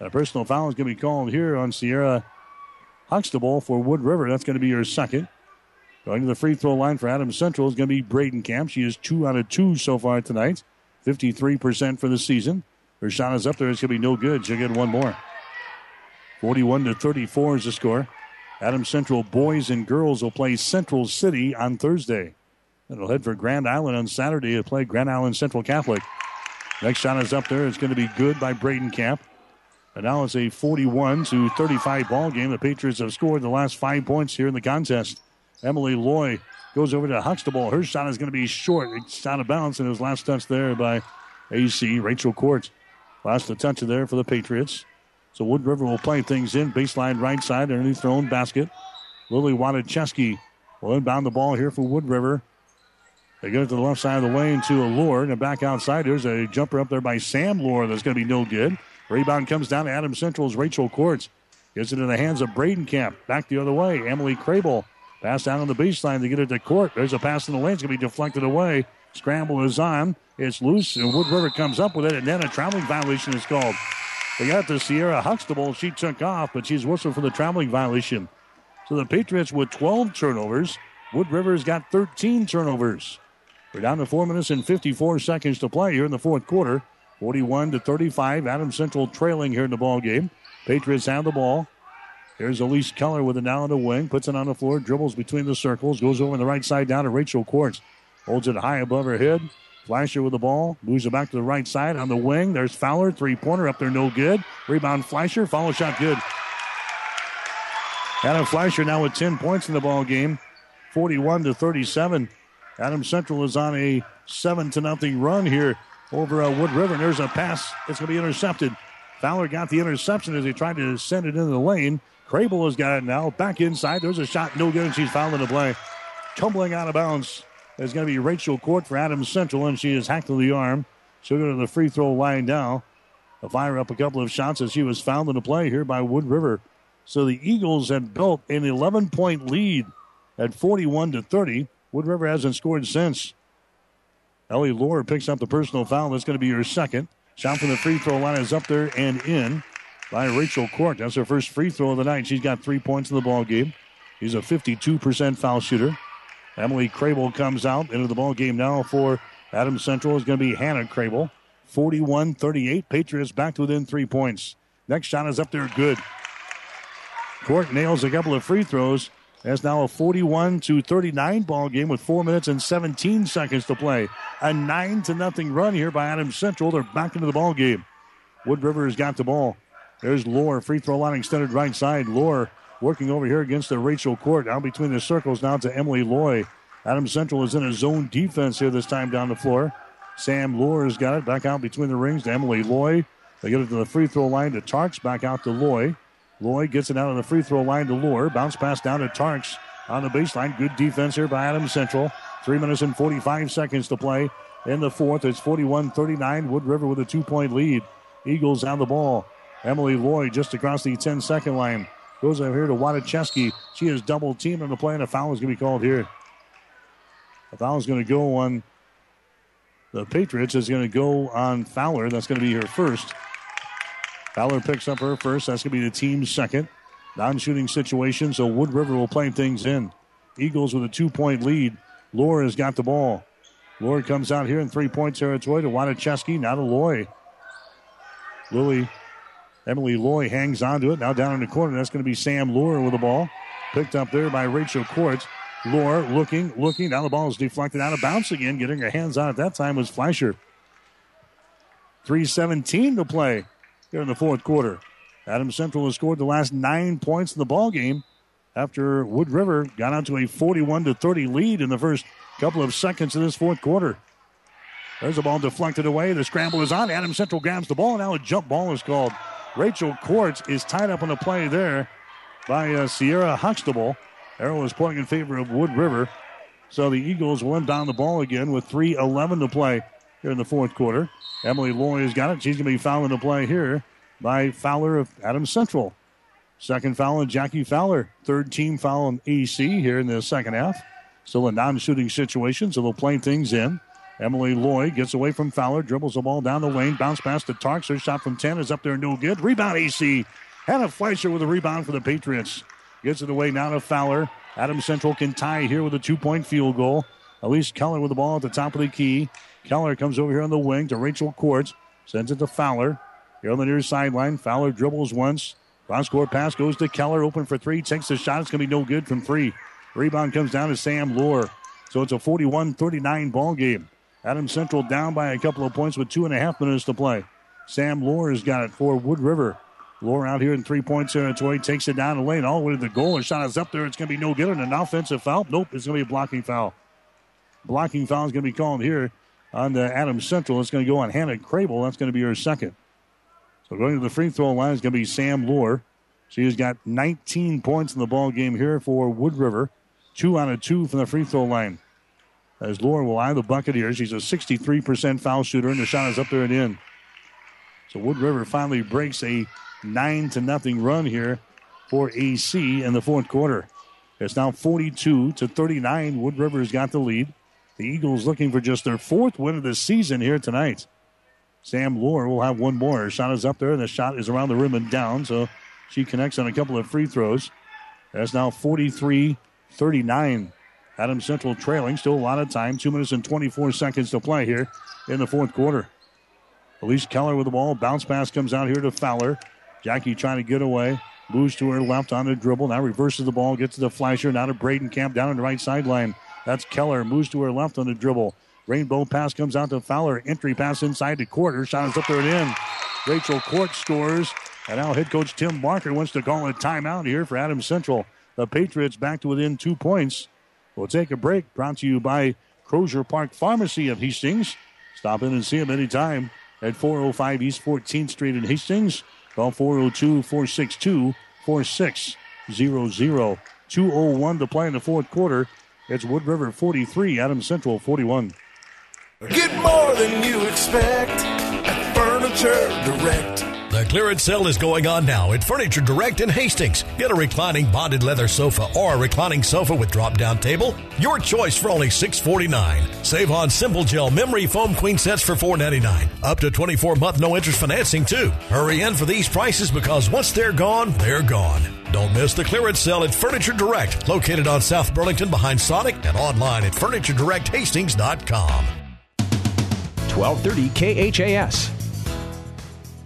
A personal foul is going to be called here on Sierra Huxtable for Wood River. That's going to be her second. Going to the free throw line for Adams Central is going to be Bradenkamp. She is two out of two so far tonight, 53% for the season. Her shot is up there. It's going to be no good. She'll get one more. 41 to 34 is the score. Adams Central boys and girls will play Central City on Thursday. And they'll head for Grand Island on Saturday to play Grand Island Central Catholic. Next shot is up there. It's going to be good by Bradenkamp. And now it's a 41 to 35 ball game. The Patriots have scored the last five points here in the contest. Emily Loy goes over to Huxtable. Her shot is going to be short. It's out of bounds, and it was last touch there by AC Rachel Court. Last touch there for the Patriots. So Wood River will play things in. Baseline right side underneath their own basket. Lily Wadacheski will inbound the ball here for Wood River. They go to the left side of the lane to a Lohr. And back outside, there's a jumper up there by Sam Lohr that's going to be no good. Rebound comes down to Adam Central's Rachel Courts. Gets it in the hands of Bradenkamp. Back the other way. Emily Crable. Pass down on the baseline to get it to court. There's a pass in the lane. It's going to be deflected away. Scramble is on. It's loose, and Wood River comes up with it, and then a traveling violation is called. They got the Sierra Huxtable. She took off, but she's whistled for the traveling violation. So the Patriots with 12 turnovers. Wood River's got 13 turnovers. We're down to four minutes and 54 seconds to play here in the fourth quarter. 41 to 35. Adam Central trailing here in the ball game. Patriots have the ball. Here's Elise Keller with it now on the wing. Puts it on the floor. Dribbles between the circles. Goes over on the right side down to Rachel Quartz. Holds it high above her head. Fleischer with the ball. Moves it back to the right side on the wing. There's Fowler. Three pointer up there. No good. Rebound Fleischer. Follow shot good. Adam Fleischer now with 10 points in the ball game. 41 to 37. Adam Central is on a 7 to nothing run here over uh, Wood River. And there's a pass that's going to be intercepted. Fowler got the interception as he tried to send it into the lane. Crable has got it now. Back inside. There's a shot. No good. And she's fouled in the play. Tumbling out of bounds is going to be Rachel Court for Adams Central. And she is hacked to the arm. She'll go to the free throw line now. To fire up a couple of shots as she was fouled in the play here by Wood River. So the Eagles had built an 11 point lead at 41 to 30. Wood River hasn't scored since. Ellie Lohr picks up the personal foul. That's going to be her second. Shot from the free throw line is up there and in by Rachel Court. That's her first free throw of the night. She's got three points in the ball game. She's a 52% foul shooter. Emily Crable comes out into the ball game now for Adam Central is going to be Hannah Crable. 41 38. Patriots back to within three points. Next shot is up there, good. Court nails a couple of free throws. That's now a 41 to 39 ball game with four minutes and 17 seconds to play. A nine to nothing run here by Adams Central. They're back into the ball game. Wood River has got the ball. There's Lohr, free throw line extended right side. Lohr working over here against the Rachel Court. Out between the circles now to Emily Loy. Adams Central is in a zone defense here this time down the floor. Sam Lohr has got it back out between the rings to Emily Loy. They get it to the free throw line to Tarks, back out to Loy. Loy gets it out on the free throw line to Lohr. Bounce pass down to Tarks on the baseline. Good defense here by Adams Central. Three minutes and 45 seconds to play in the fourth. It's 41 39. Wood River with a two point lead. Eagles on the ball. Emily Loy just across the 10 second line. Goes over here to Wadacheski. She is double teamed on the play, and a foul is going to be called here. A foul is going to go on the Patriots. Is going to go on Fowler. That's going to be her first. Fowler picks up her first. That's going to be the team's second. Non shooting situation, so Wood River will play things in. Eagles with a two point lead. Laura has got the ball. Laura comes out here in three point territory to Wadacheski, now to Loy. Lily, Emily Loy hangs onto it. Now down in the corner, that's going to be Sam Lohr with the ball. Picked up there by Rachel Quartz. Lohr looking, looking. Now the ball is deflected out of bounds again. Getting her hands on it that time was Fleischer. 3.17 to play here in the fourth quarter. Adams Central has scored the last nine points in the ball game after Wood River got out to a 41 to 30 lead in the first couple of seconds of this fourth quarter. There's a ball deflected away. The scramble is on. Adams Central grabs the ball. and Now a jump ball is called. Rachel Quartz is tied up on the play there by uh, Sierra Huxtable. Arrow is pointing in favor of Wood River. So the Eagles will down the ball again with 3.11 to play here in the fourth quarter. Emily Loy has got it. She's going to be fouling the play here by Fowler of Adams Central. Second foul on Jackie Fowler. Third team foul on AC here in the second half. Still a non shooting situation, so they'll play things in. Emily Loy gets away from Fowler, dribbles the ball down the lane, bounce pass to Tarks. Her shot from 10 is up there, no good. Rebound AC. Hannah Fleischer with a rebound for the Patriots. Gets it away now to Fowler. Adams Central can tie here with a two point field goal. Elise Keller with the ball at the top of the key. Keller comes over here on the wing to Rachel Quartz. Sends it to Fowler. Here on the near sideline, Fowler dribbles once. Cross court pass goes to Keller, open for three. Takes the shot. It's going to be no good from three. Rebound comes down to Sam Lohr. So it's a 41 39 ball game. Adams Central down by a couple of points with two and a half minutes to play. Sam Lohr has got it for Wood River. Lohr out here in three point territory takes it down the lane all the way to the goal. The shot is up there. It's going to be no good. And an offensive foul. Nope, it's going to be a blocking foul. Blocking foul is going to be called here on the Adams Central. It's going to go on Hannah Crable. That's going to be her second. So going to the free throw line is going to be Sam Lohr. She has got 19 points in the ball game here for Wood River. Two out of two from the free throw line. As Lohr will eye the bucket here. She's a 63% foul shooter, and the shot is up there and in. So Wood River finally breaks a 9 to nothing run here for AC in the fourth quarter. It's now 42 to 39. Wood River's got the lead. The Eagles looking for just their fourth win of the season here tonight. Sam Lohr will have one more. Her shot is up there, and the shot is around the rim and down, so she connects on a couple of free throws. That's now 43 39. Adam Central trailing. Still a lot of time. Two minutes and 24 seconds to play here in the fourth quarter. Elise Keller with the ball. Bounce pass comes out here to Fowler. Jackie trying to get away. Moves to her left on the dribble. Now reverses the ball. Gets to the Fleischer. Now to Bradenkamp down on the right sideline. That's Keller. Moves to her left on the dribble. Rainbow pass comes out to Fowler. Entry pass inside the quarter. Shot is up there and in. Rachel Court scores. And now head coach Tim Barker wants to call a timeout here for Adams Central. The Patriots back to within two points. We'll take a break. Brought to you by Crozier Park Pharmacy of Hastings. Stop in and see them anytime at 405 East 14th Street in Hastings. Call 402 462 4600. 201 to play in the fourth quarter. It's Wood River 43, Adams Central 41. Get more than you expect at Furniture Direct. The clearance sale is going on now at Furniture Direct in Hastings. Get a reclining bonded leather sofa or a reclining sofa with drop down table. Your choice for only 649. Save on Simple Gel memory foam queen sets for 499. Up to 24 month no interest financing too. Hurry in for these prices because once they're gone, they're gone. Don't miss the clearance sale at Furniture Direct, located on South Burlington behind Sonic and online at FurnitureDirectHastings.com. 1230 KHAS.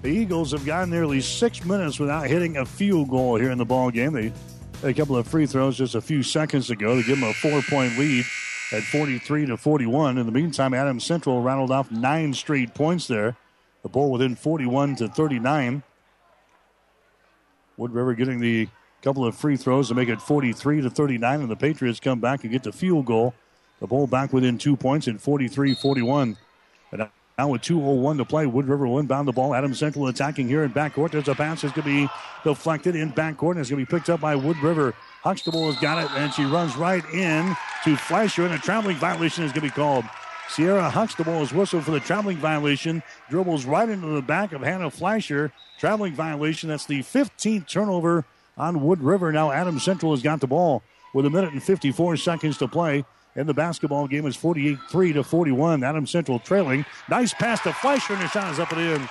The Eagles have gone nearly six minutes without hitting a field goal here in the ball game. They had a couple of free throws just a few seconds ago to give them a four-point lead at 43 to 41. In the meantime, Adams Central rattled off nine straight points there. The ball within 41 to 39. Wood River getting the couple of free throws to make it 43 to 39, and the Patriots come back and get the field goal. The ball back within two points at 43 41. Now with 2.01 to play, Wood River will inbound the ball. Adams Central attacking here in backcourt. There's a pass that's going to be deflected in backcourt, and it's going to be picked up by Wood River. Huxtable has got it, and she runs right in to Fleischer, and a traveling violation is going to be called. Sierra Huxtable is whistled for the traveling violation, dribbles right into the back of Hannah Fleischer. Traveling violation. That's the 15th turnover on Wood River. Now Adams Central has got the ball with a minute and 54 seconds to play. And the basketball game is 48 3 to 41. Adams Central trailing. Nice pass to Fleischer, and the shot is up and in.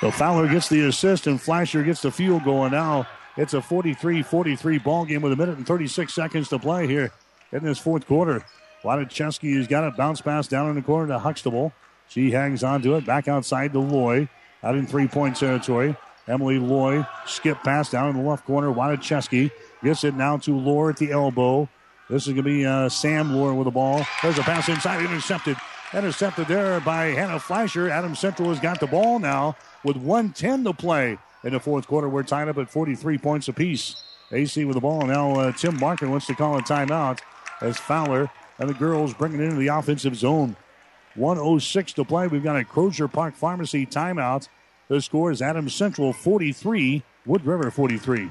So Fowler gets the assist, and Fleischer gets the field. And now it's a 43 43 ball game with a minute and 36 seconds to play here in this fourth quarter. Wadaczewski has got it. Bounce pass down in the corner to Huxtable. She hangs on to it. Back outside to Loy. Out in three point territory. Emily Loy skip pass down in the left corner. Wadaczewski gets it now to Lohr at the elbow. This is going to be uh, Sam Lohr with the ball. There's a pass inside, intercepted. Intercepted there by Hannah Fleischer. Adam Central has got the ball now with 110 to play in the fourth quarter. We're tied up at 43 points apiece. AC with the ball. Now uh, Tim Barker wants to call a timeout as Fowler and the girls bring it into the offensive zone. 106 to play. We've got a Crozier Park Pharmacy timeout. The score is Adams Central 43, Wood River 43.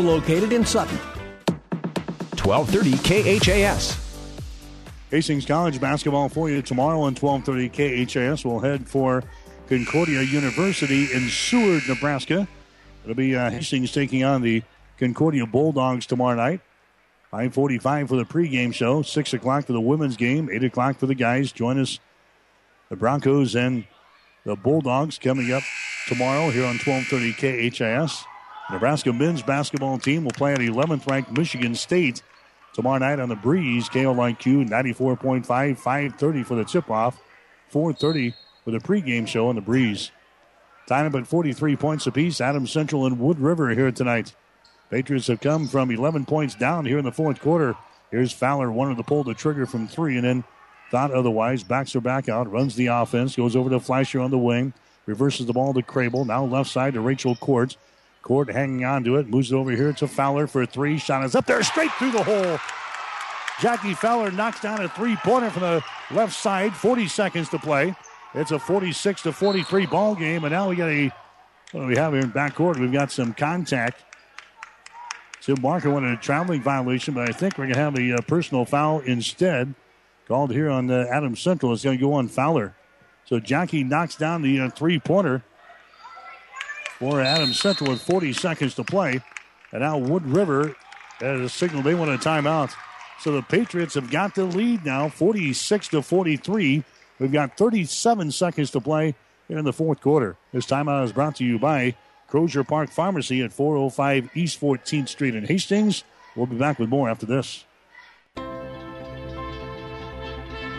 located in Sutton. 1230 KHAS. Hastings College basketball for you tomorrow on 1230 KHAS. We'll head for Concordia University in Seward, Nebraska. It'll be uh, Hastings taking on the Concordia Bulldogs tomorrow night. 545 for the pregame show, 6 o'clock for the women's game, 8 o'clock for the guys. Join us, the Broncos and the Bulldogs coming up tomorrow here on 1230 KHAS. Nebraska men's basketball team will play at 11th ranked Michigan State tomorrow night on the breeze. KLIQ 94.5, 530 for the tip off, 430 for the pregame show on the breeze. Time up at 43 points apiece. Adams Central and Wood River here tonight. Patriots have come from 11 points down here in the fourth quarter. Here's Fowler, wanted to pull the trigger from three and then thought otherwise. Backs her back out, runs the offense, goes over to Fleischer on the wing, reverses the ball to Crable. Now left side to Rachel Courts. Court hanging on to it, moves it over here to Fowler for three. Shot is up there, straight through the hole. Jackie Fowler knocks down a three pointer from the left side. 40 seconds to play. It's a 46 to 43 ball game, and now we got a what do we have here in backcourt? We've got some contact. Tim Barker wanted a traveling violation, but I think we're going to have a uh, personal foul instead. Called here on uh, Adams Central. It's going to go on Fowler. So Jackie knocks down the uh, three pointer for Adams Central with 40 seconds to play. And now Wood River has a signal they want a timeout. So the Patriots have got the lead now, 46 to 43. We've got 37 seconds to play here in the fourth quarter. This timeout is brought to you by Crozier Park Pharmacy at 405 East 14th Street in Hastings. We'll be back with more after this.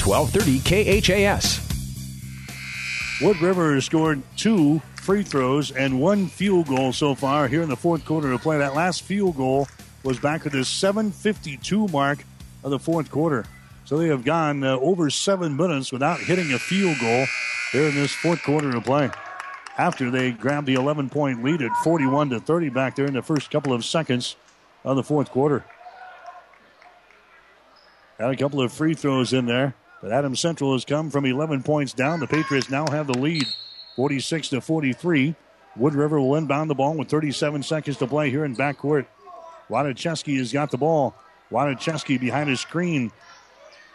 1230 KHAS. Wood River scored two free throws and one field goal so far here in the fourth quarter of play. That last field goal was back at the 7:52 mark of the fourth quarter. So they have gone uh, over seven minutes without hitting a field goal here in this fourth quarter of play. After they grabbed the 11 point lead at 41 to 30 back there in the first couple of seconds of the fourth quarter. Got a couple of free throws in there. But Adams Central has come from 11 points down. The Patriots now have the lead, 46 to 43. Wood River will inbound the ball with 37 seconds to play here in backcourt. Wadacheski has got the ball. Wadacheski behind his screen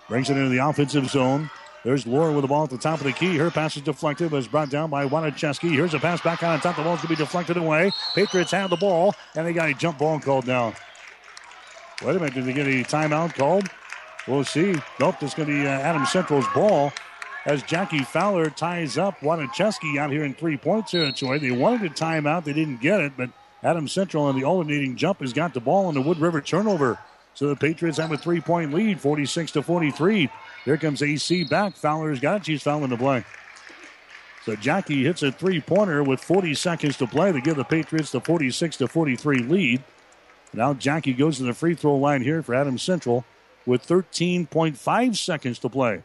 brings it into the offensive zone. There's Laura with the ball at the top of the key. Her pass is deflected, but is brought down by Wadacheski. Here's a pass back on top. The ball's going to be deflected away. Patriots have the ball, and they got a jump ball called down. Wait a minute, did they get a timeout called? We'll see. Nope, it's going to be uh, Adam Central's ball as Jackie Fowler ties up Wadacheski out here in three point territory. They wanted a timeout, they didn't get it, but Adam Central on the alternating jump has got the ball on the Wood River turnover. So the Patriots have a three point lead, 46 to 43. Here comes AC back. Fowler's got it. She's fouling the play. So Jackie hits a three pointer with 40 seconds to play to give the Patriots the 46 to 43 lead. Now Jackie goes to the free throw line here for Adam Central with 13.5 seconds to play.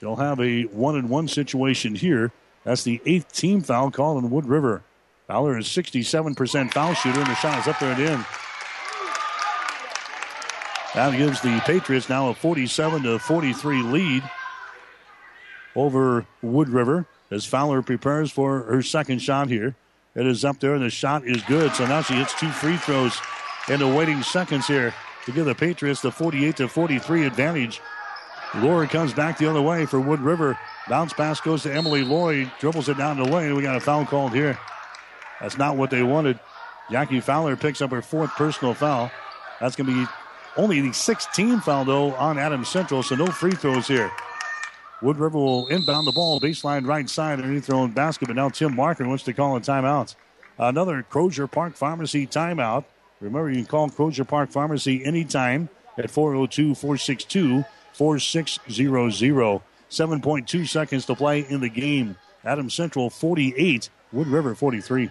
They'll have a one and one situation here. That's the eighth team foul call in Wood River. Fowler is 67% foul shooter, and the shot is up there and in. That gives the Patriots now a 47 to 43 lead over Wood River as Fowler prepares for her second shot here. It is up there, and the shot is good. So now she hits two free throws in the waiting seconds here to give the Patriots the 48 to 43 advantage. Laura comes back the other way for Wood River. Bounce pass goes to Emily Loy, dribbles it down the lane. We got a foul called here. That's not what they wanted. Jackie Fowler picks up her fourth personal foul. That's going to be only the 16th foul, though, on Adams Central, so no free throws here. Wood River will inbound the ball, baseline right side underneath their own basket, but now Tim Marker wants to call a timeout. Another Crozier Park Pharmacy timeout. Remember, you can call Crozier Park Pharmacy anytime at 402 462 4600. 7.2 seconds to play in the game. Adam Central 48, Wood River 43.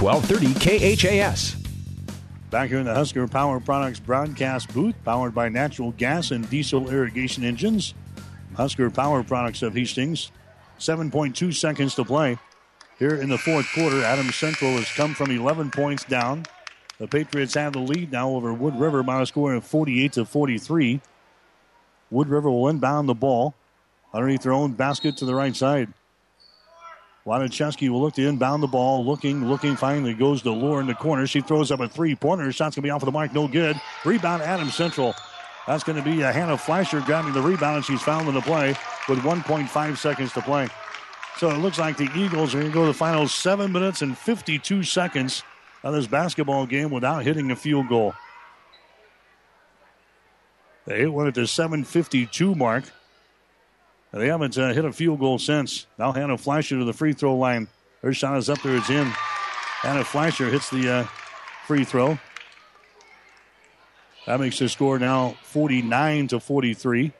1230 KHAS. Back here in the Husker Power Products broadcast booth, powered by natural gas and diesel irrigation engines. Husker Power Products of Hastings. 7.2 seconds to play. Here in the fourth quarter, Adams Central has come from 11 points down. The Patriots have the lead now over Wood River by a score of 48 to 43. Wood River will inbound the ball underneath their own basket to the right side. Wadacheski will look to inbound the ball, looking, looking, finally goes to Lohr in the corner. She throws up a three pointer. Shot's going to be off of the mark, no good. Rebound, Adams Central. That's going to be a Hannah Fleischer grabbing the rebound, and she's fouled in the play with 1.5 seconds to play. So it looks like the Eagles are going to go to the final seven minutes and 52 seconds of this basketball game without hitting a field goal. They one at the 7:52 mark. They haven't uh, hit a field goal since. Now Hannah Fleischer to the free throw line. Her shot is up there. It's in. Hannah Fleischer hits the uh, free throw. That makes the score now 49 to 43.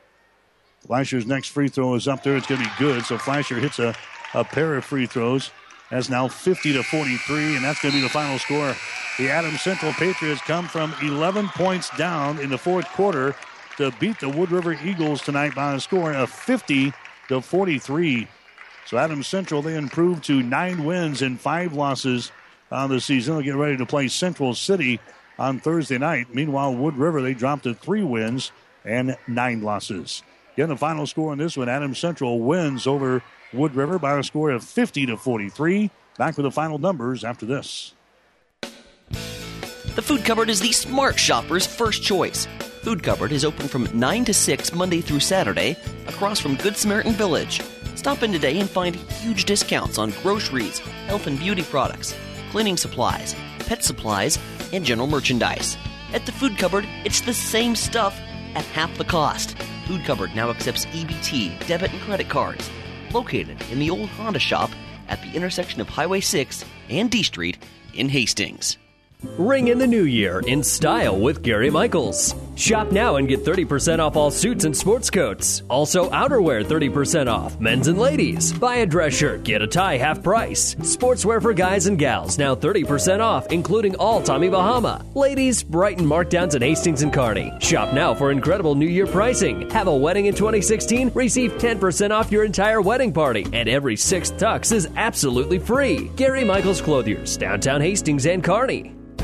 Fleischer's next free throw is up there. It's going to be good. So Fleischer hits a, a pair of free throws. That's now 50 to 43, and that's going to be the final score. The Adams Central Patriots come from 11 points down in the fourth quarter to beat the Wood River Eagles tonight by a score of 50 to 43. So Adams Central they improved to nine wins and five losses on the season. They'll get ready to play Central City on Thursday night. Meanwhile, Wood River they dropped to three wins and nine losses. Again, the final score in this one: Adams Central wins over Wood River by a score of 50 to 43. Back with the final numbers after this. The Food Cupboard is the smart shopper's first choice. Food Cupboard is open from 9 to 6 Monday through Saturday across from Good Samaritan Village. Stop in today and find huge discounts on groceries, health and beauty products, cleaning supplies, pet supplies, and general merchandise. At the Food Cupboard, it's the same stuff at half the cost. Food Cupboard now accepts EBT, debit, and credit cards. Located in the old Honda shop at the intersection of Highway 6 and D Street in Hastings. Ring in the new year in style with Gary Michaels. Shop now and get 30% off all suits and sports coats. Also, outerwear 30% off, men's and ladies. Buy a dress shirt, get a tie half price. Sportswear for guys and gals now 30% off, including all Tommy Bahama. Ladies, Brighton markdowns and Hastings and Kearney. Shop now for incredible new year pricing. Have a wedding in 2016? Receive 10% off your entire wedding party, and every sixth tux is absolutely free. Gary Michaels Clothiers, downtown Hastings and Kearney.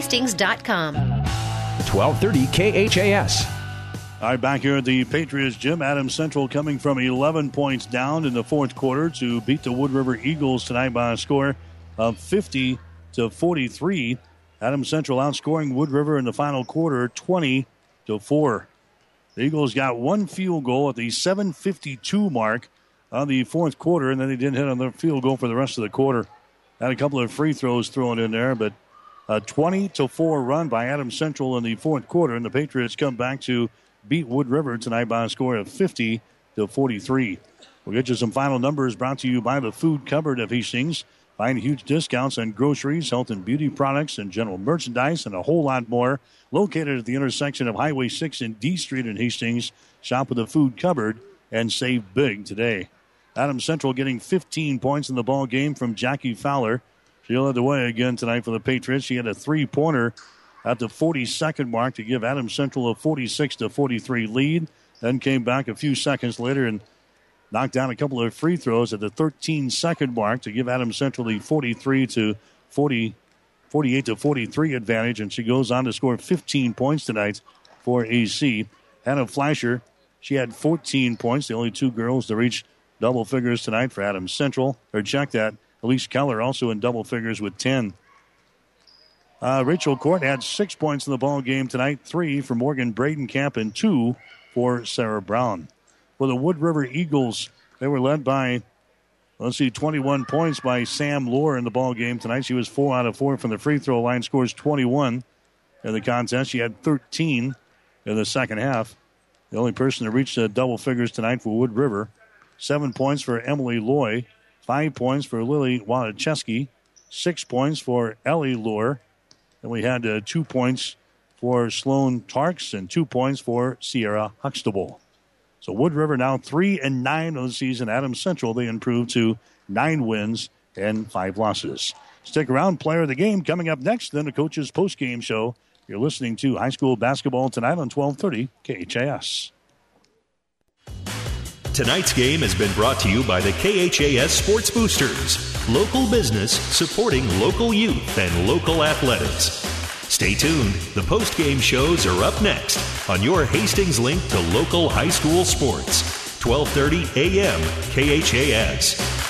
Hastings.com. 1230 KHAS. All right, back here at the Patriots gym, Adams Central coming from 11 points down in the fourth quarter to beat the Wood River Eagles tonight by a score of 50 to 43. Adams Central outscoring Wood River in the final quarter 20 to 4. The Eagles got one field goal at the 752 mark on the fourth quarter, and then they didn't hit on their field goal for the rest of the quarter. Had a couple of free throws thrown in there, but a 20 to 4 run by Adams Central in the fourth quarter, and the Patriots come back to beat Wood River tonight by a score of 50 to 43. We'll get you some final numbers brought to you by the Food Cupboard of Hastings. Find huge discounts on groceries, health and beauty products, and general merchandise, and a whole lot more. Located at the intersection of Highway 6 and D Street in Hastings. Shop with the Food Cupboard and save big today. Adams Central getting 15 points in the ball game from Jackie Fowler. She led the way again tonight for the Patriots. She had a three pointer at the 42nd mark to give Adams Central a 46 to 43 lead. Then came back a few seconds later and knocked down a couple of free throws at the 13 second mark to give Adams Central the 43 to 40, 48 to 43 advantage. And she goes on to score 15 points tonight for AC. Hannah Fleischer, she had 14 points. The only two girls to reach double figures tonight for Adams Central. Or check that. Elise Keller also in double figures with 10. Uh, Rachel Court had six points in the ball game tonight, three for Morgan Bradenkamp and two for Sarah Brown. For the Wood River Eagles, they were led by, let's see, 21 points by Sam Lohr in the ball game tonight. She was four out of four from the free throw line, scores 21 in the contest. She had 13 in the second half. The only person to reach the double figures tonight for Wood River. Seven points for Emily Loy. Five points for Lily Wanacheski. Six points for Ellie Lohr. And we had uh, two points for Sloan Tarks and two points for Sierra Huxtable. So Wood River now three and nine of the season. Adams Central they improved to nine wins and five losses. Stick around, player of the game coming up next. Then the coach's post game show. You're listening to high school basketball tonight on 1230 KHAS. Tonight's game has been brought to you by the KHAS Sports Boosters, local business supporting local youth and local athletics. Stay tuned. The post game shows are up next on your Hastings link to local high school sports. 12:30 a.m. KHAS.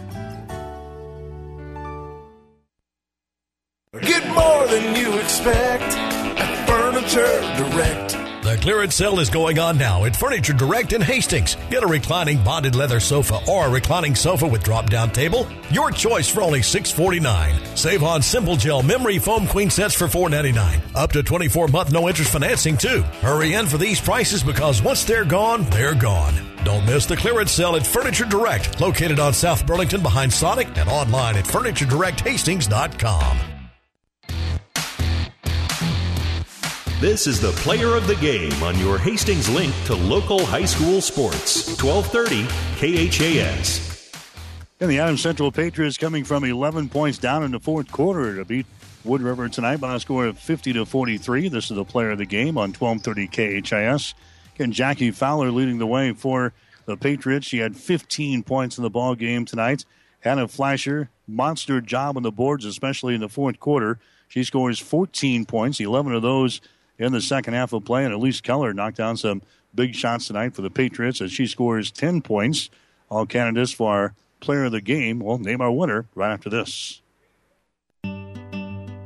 Clearance sale is going on now at Furniture Direct in Hastings. Get a reclining bonded leather sofa or a reclining sofa with drop down table. Your choice for only 649. Save on Simple Gel memory foam queen sets for 499. Up to 24 month no interest financing too. Hurry in for these prices because once they're gone, they're gone. Don't miss the clearance sale at Furniture Direct, located on South Burlington behind Sonic and online at FurnitureDirectHastings.com. This is the player of the game on your Hastings link to local high school sports. 1230 KHAS. And the Adams Central Patriots coming from 11 points down in the fourth quarter to beat Wood River tonight by a score of 50 to 43. This is the player of the game on 1230 KHAS. Again, Jackie Fowler leading the way for the Patriots. She had 15 points in the ball game tonight. Hannah Fleischer, monster job on the boards, especially in the fourth quarter. She scores 14 points, 11 of those in the second half of play. And Elise Keller knocked down some big shots tonight for the Patriots as she scores 10 points. All candidates for our player of the game. We'll name our winner right after this.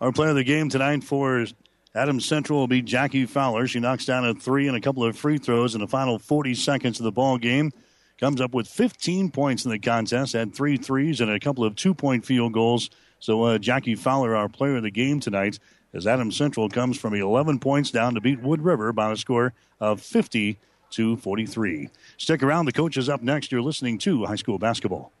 Our player of the game tonight for Adams Central will be Jackie Fowler. She knocks down a three and a couple of free throws in the final 40 seconds of the ball game. Comes up with 15 points in the contest, had three threes and a couple of two point field goals. So uh, Jackie Fowler, our player of the game tonight, as Adams Central comes from 11 points down to beat Wood River by a score of 50 to 43. Stick around. The coach is up next. You're listening to high school basketball.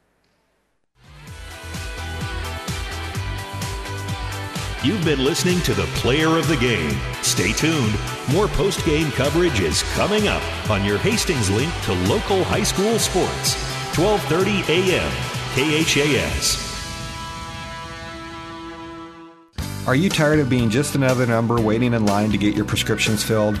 You've been listening to the player of the game. Stay tuned. More post game coverage is coming up on your Hastings link to local high school sports. 1230 a.m. KHAS. Are you tired of being just another number waiting in line to get your prescriptions filled?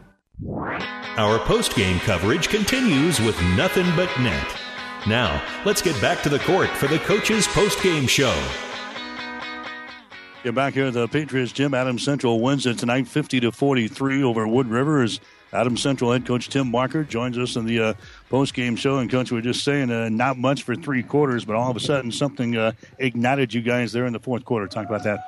Our post game coverage continues with nothing but net. Now, let's get back to the court for the coach's post game show. Get back here at the Patriots gym. Adams Central wins it tonight 50 to 43 over Wood River as Adams Central head coach Tim Barker joins us in the uh, post game show. And, coach, we are just saying uh, not much for three quarters, but all of a sudden something uh, ignited you guys there in the fourth quarter. Talk about that.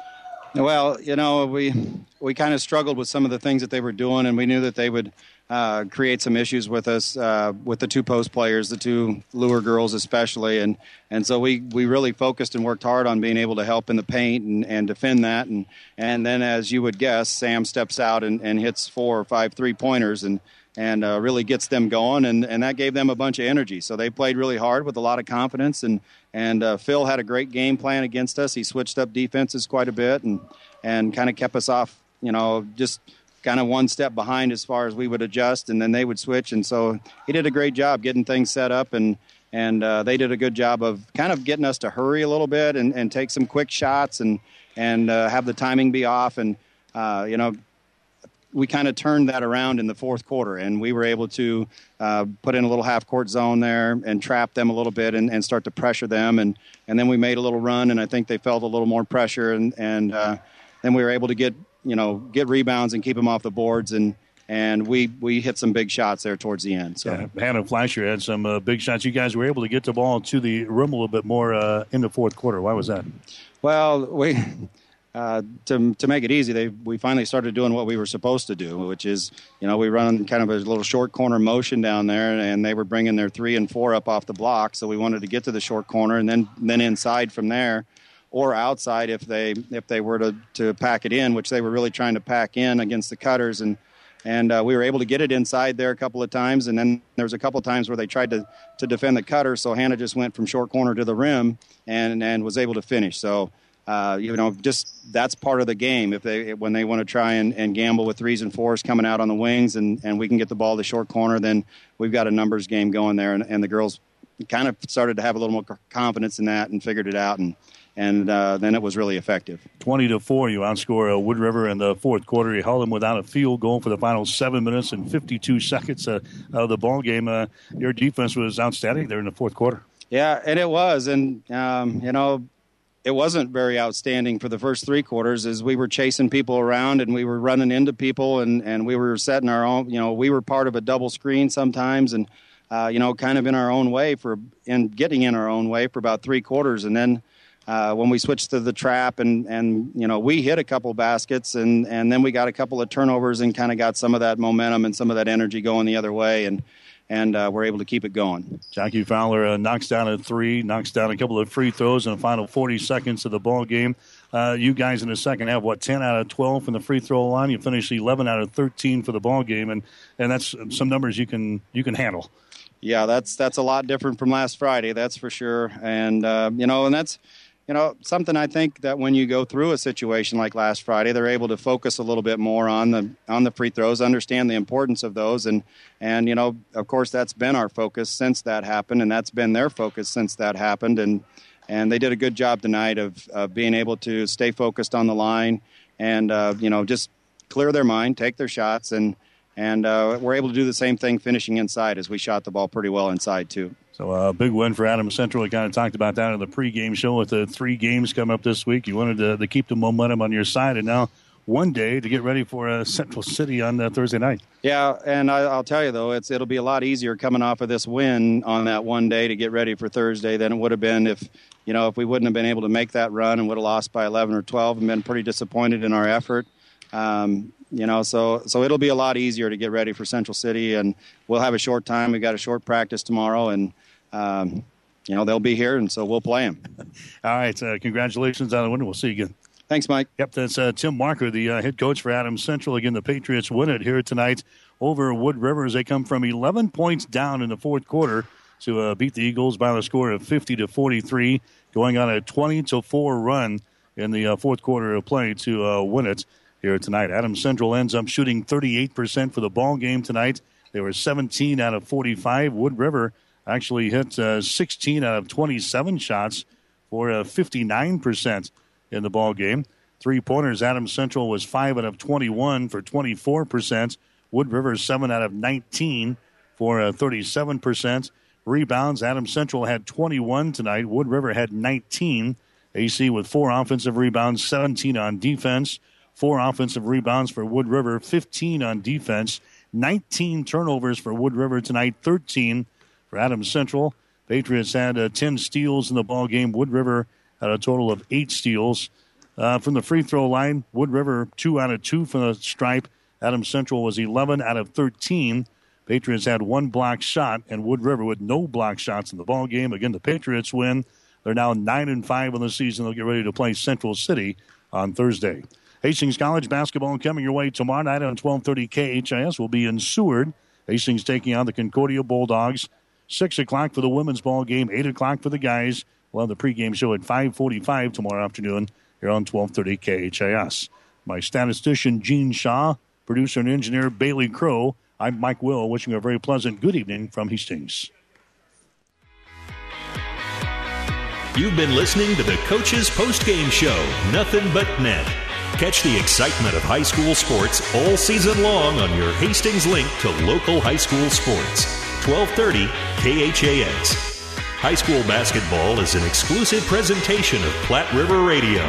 Well, you know, we we kind of struggled with some of the things that they were doing, and we knew that they would uh, create some issues with us uh, with the two post players, the two Lohr girls especially, and and so we, we really focused and worked hard on being able to help in the paint and, and defend that, and and then as you would guess, Sam steps out and, and hits four or five three pointers and. And uh, really gets them going, and, and that gave them a bunch of energy. So they played really hard with a lot of confidence, and and uh, Phil had a great game plan against us. He switched up defenses quite a bit, and and kind of kept us off, you know, just kind of one step behind as far as we would adjust, and then they would switch. And so he did a great job getting things set up, and and uh, they did a good job of kind of getting us to hurry a little bit and, and take some quick shots and and uh, have the timing be off. And uh, you know, we kind of turned that around in the fourth quarter, and we were able to uh, put in a little half court zone there and trap them a little bit and, and start to pressure them. And and then we made a little run, and I think they felt a little more pressure, and and uh, then we were able to get you know get rebounds and keep them off the boards and and we we hit some big shots there towards the end. So yeah, Hannah Fleischer had some uh, big shots. You guys were able to get the ball to the rim a little bit more uh, in the fourth quarter. Why was that? Well, we uh, to to make it easy, they we finally started doing what we were supposed to do, which is you know we run kind of a little short corner motion down there, and they were bringing their three and four up off the block, so we wanted to get to the short corner and then then inside from there, or outside if they if they were to to pack it in, which they were really trying to pack in against the cutters and. And uh, we were able to get it inside there a couple of times, and then there was a couple of times where they tried to, to defend the cutter. So Hannah just went from short corner to the rim and and was able to finish. So uh, you know, just that's part of the game. If they when they want to try and, and gamble with threes and fours coming out on the wings, and, and we can get the ball to short corner, then we've got a numbers game going there. And, and the girls kind of started to have a little more confidence in that and figured it out, and and uh, then it was really effective. Twenty to four, you outscore uh, Wood River in the fourth quarter. You held them without a field goal for the final seven minutes and fifty-two seconds uh, of the ball game. Uh, your defense was outstanding there in the fourth quarter. Yeah, and it was, and um, you know it wasn't very outstanding for the first three quarters as we were chasing people around and we were running into people and, and we were setting our own you know we were part of a double screen sometimes and uh, you know kind of in our own way for in getting in our own way for about three quarters and then uh, when we switched to the trap and and you know we hit a couple baskets and and then we got a couple of turnovers and kind of got some of that momentum and some of that energy going the other way and and uh, we're able to keep it going. Jackie Fowler uh, knocks down a three, knocks down a couple of free throws in the final 40 seconds of the ball game. Uh, you guys in the second have what 10 out of 12 from the free throw line. You finish 11 out of 13 for the ball game, and and that's some numbers you can you can handle. Yeah, that's that's a lot different from last Friday, that's for sure. And uh, you know, and that's you know, something I think that when you go through a situation like last Friday, they're able to focus a little bit more on the on the free throws, understand the importance of those, and and you know, of course, that's been our focus since that happened, and that's been their focus since that happened, and and they did a good job tonight of, of being able to stay focused on the line, and uh, you know, just clear their mind, take their shots, and and uh, we're able to do the same thing finishing inside as we shot the ball pretty well inside too. So a uh, big win for Adams Central. We kind of talked about that in the pregame show with the three games coming up this week. You wanted to, to keep the momentum on your side, and now one day to get ready for uh, Central City on uh, Thursday night. Yeah, and I, will tell you though, it's it'll be a lot easier coming off of this win on that one day to get ready for Thursday than it would have been if you know if we wouldn't have been able to make that run and would have lost by 11 or 12 and been pretty disappointed in our effort. Um, you know, so so it'll be a lot easier to get ready for Central City, and we'll have a short time. We've got a short practice tomorrow, and um, you know, they'll be here, and so we'll play them. All right. Uh, congratulations on the win. We'll see you again. Thanks, Mike. Yep, that's uh, Tim Marker, the uh, head coach for Adams Central. Again, the Patriots win it here tonight over Wood River as they come from 11 points down in the fourth quarter to uh, beat the Eagles by the score of 50 to 43, going on a 20 to 4 run in the uh, fourth quarter of play to uh, win it here tonight. Adams Central ends up shooting 38% for the ball game tonight. They were 17 out of 45. Wood River actually hit uh, 16 out of 27 shots for uh, 59% in the ball game. Three pointers, Adams Central was 5 out of 21 for 24%. Wood River 7 out of 19 for uh, 37%. Rebounds, Adams Central had 21 tonight. Wood River had 19. AC with four offensive rebounds, 17 on defense. Four offensive rebounds for Wood River, 15 on defense. 19 turnovers for Wood River tonight, 13 for Adams Central. Patriots had uh, 10 steals in the ball game. Wood River had a total of eight steals. Uh, from the free throw line, Wood River two out of two from the stripe. Adams Central was 11 out of 13. Patriots had one block shot, and Wood River with no block shots in the ball game. Again, the Patriots win. They're now nine and five in the season. They'll get ready to play Central City on Thursday. Hastings College basketball coming your way tomorrow night on 12:30 KHAS. will be in Seward. Hastings taking on the Concordia Bulldogs. 6 o'clock for the women's ball game, 8 o'clock for the guys. We'll have the pregame show at 5.45 tomorrow afternoon here on 1230 KHAS. My statistician, Gene Shaw, producer and engineer, Bailey Crow. I'm Mike Will, wishing you a very pleasant good evening from Hastings. You've been listening to the Coach's Postgame Show, Nothing But Net. Catch the excitement of high school sports all season long on your Hastings link to local high school sports. 1230 KHAS. High school basketball is an exclusive presentation of Platte River Radio.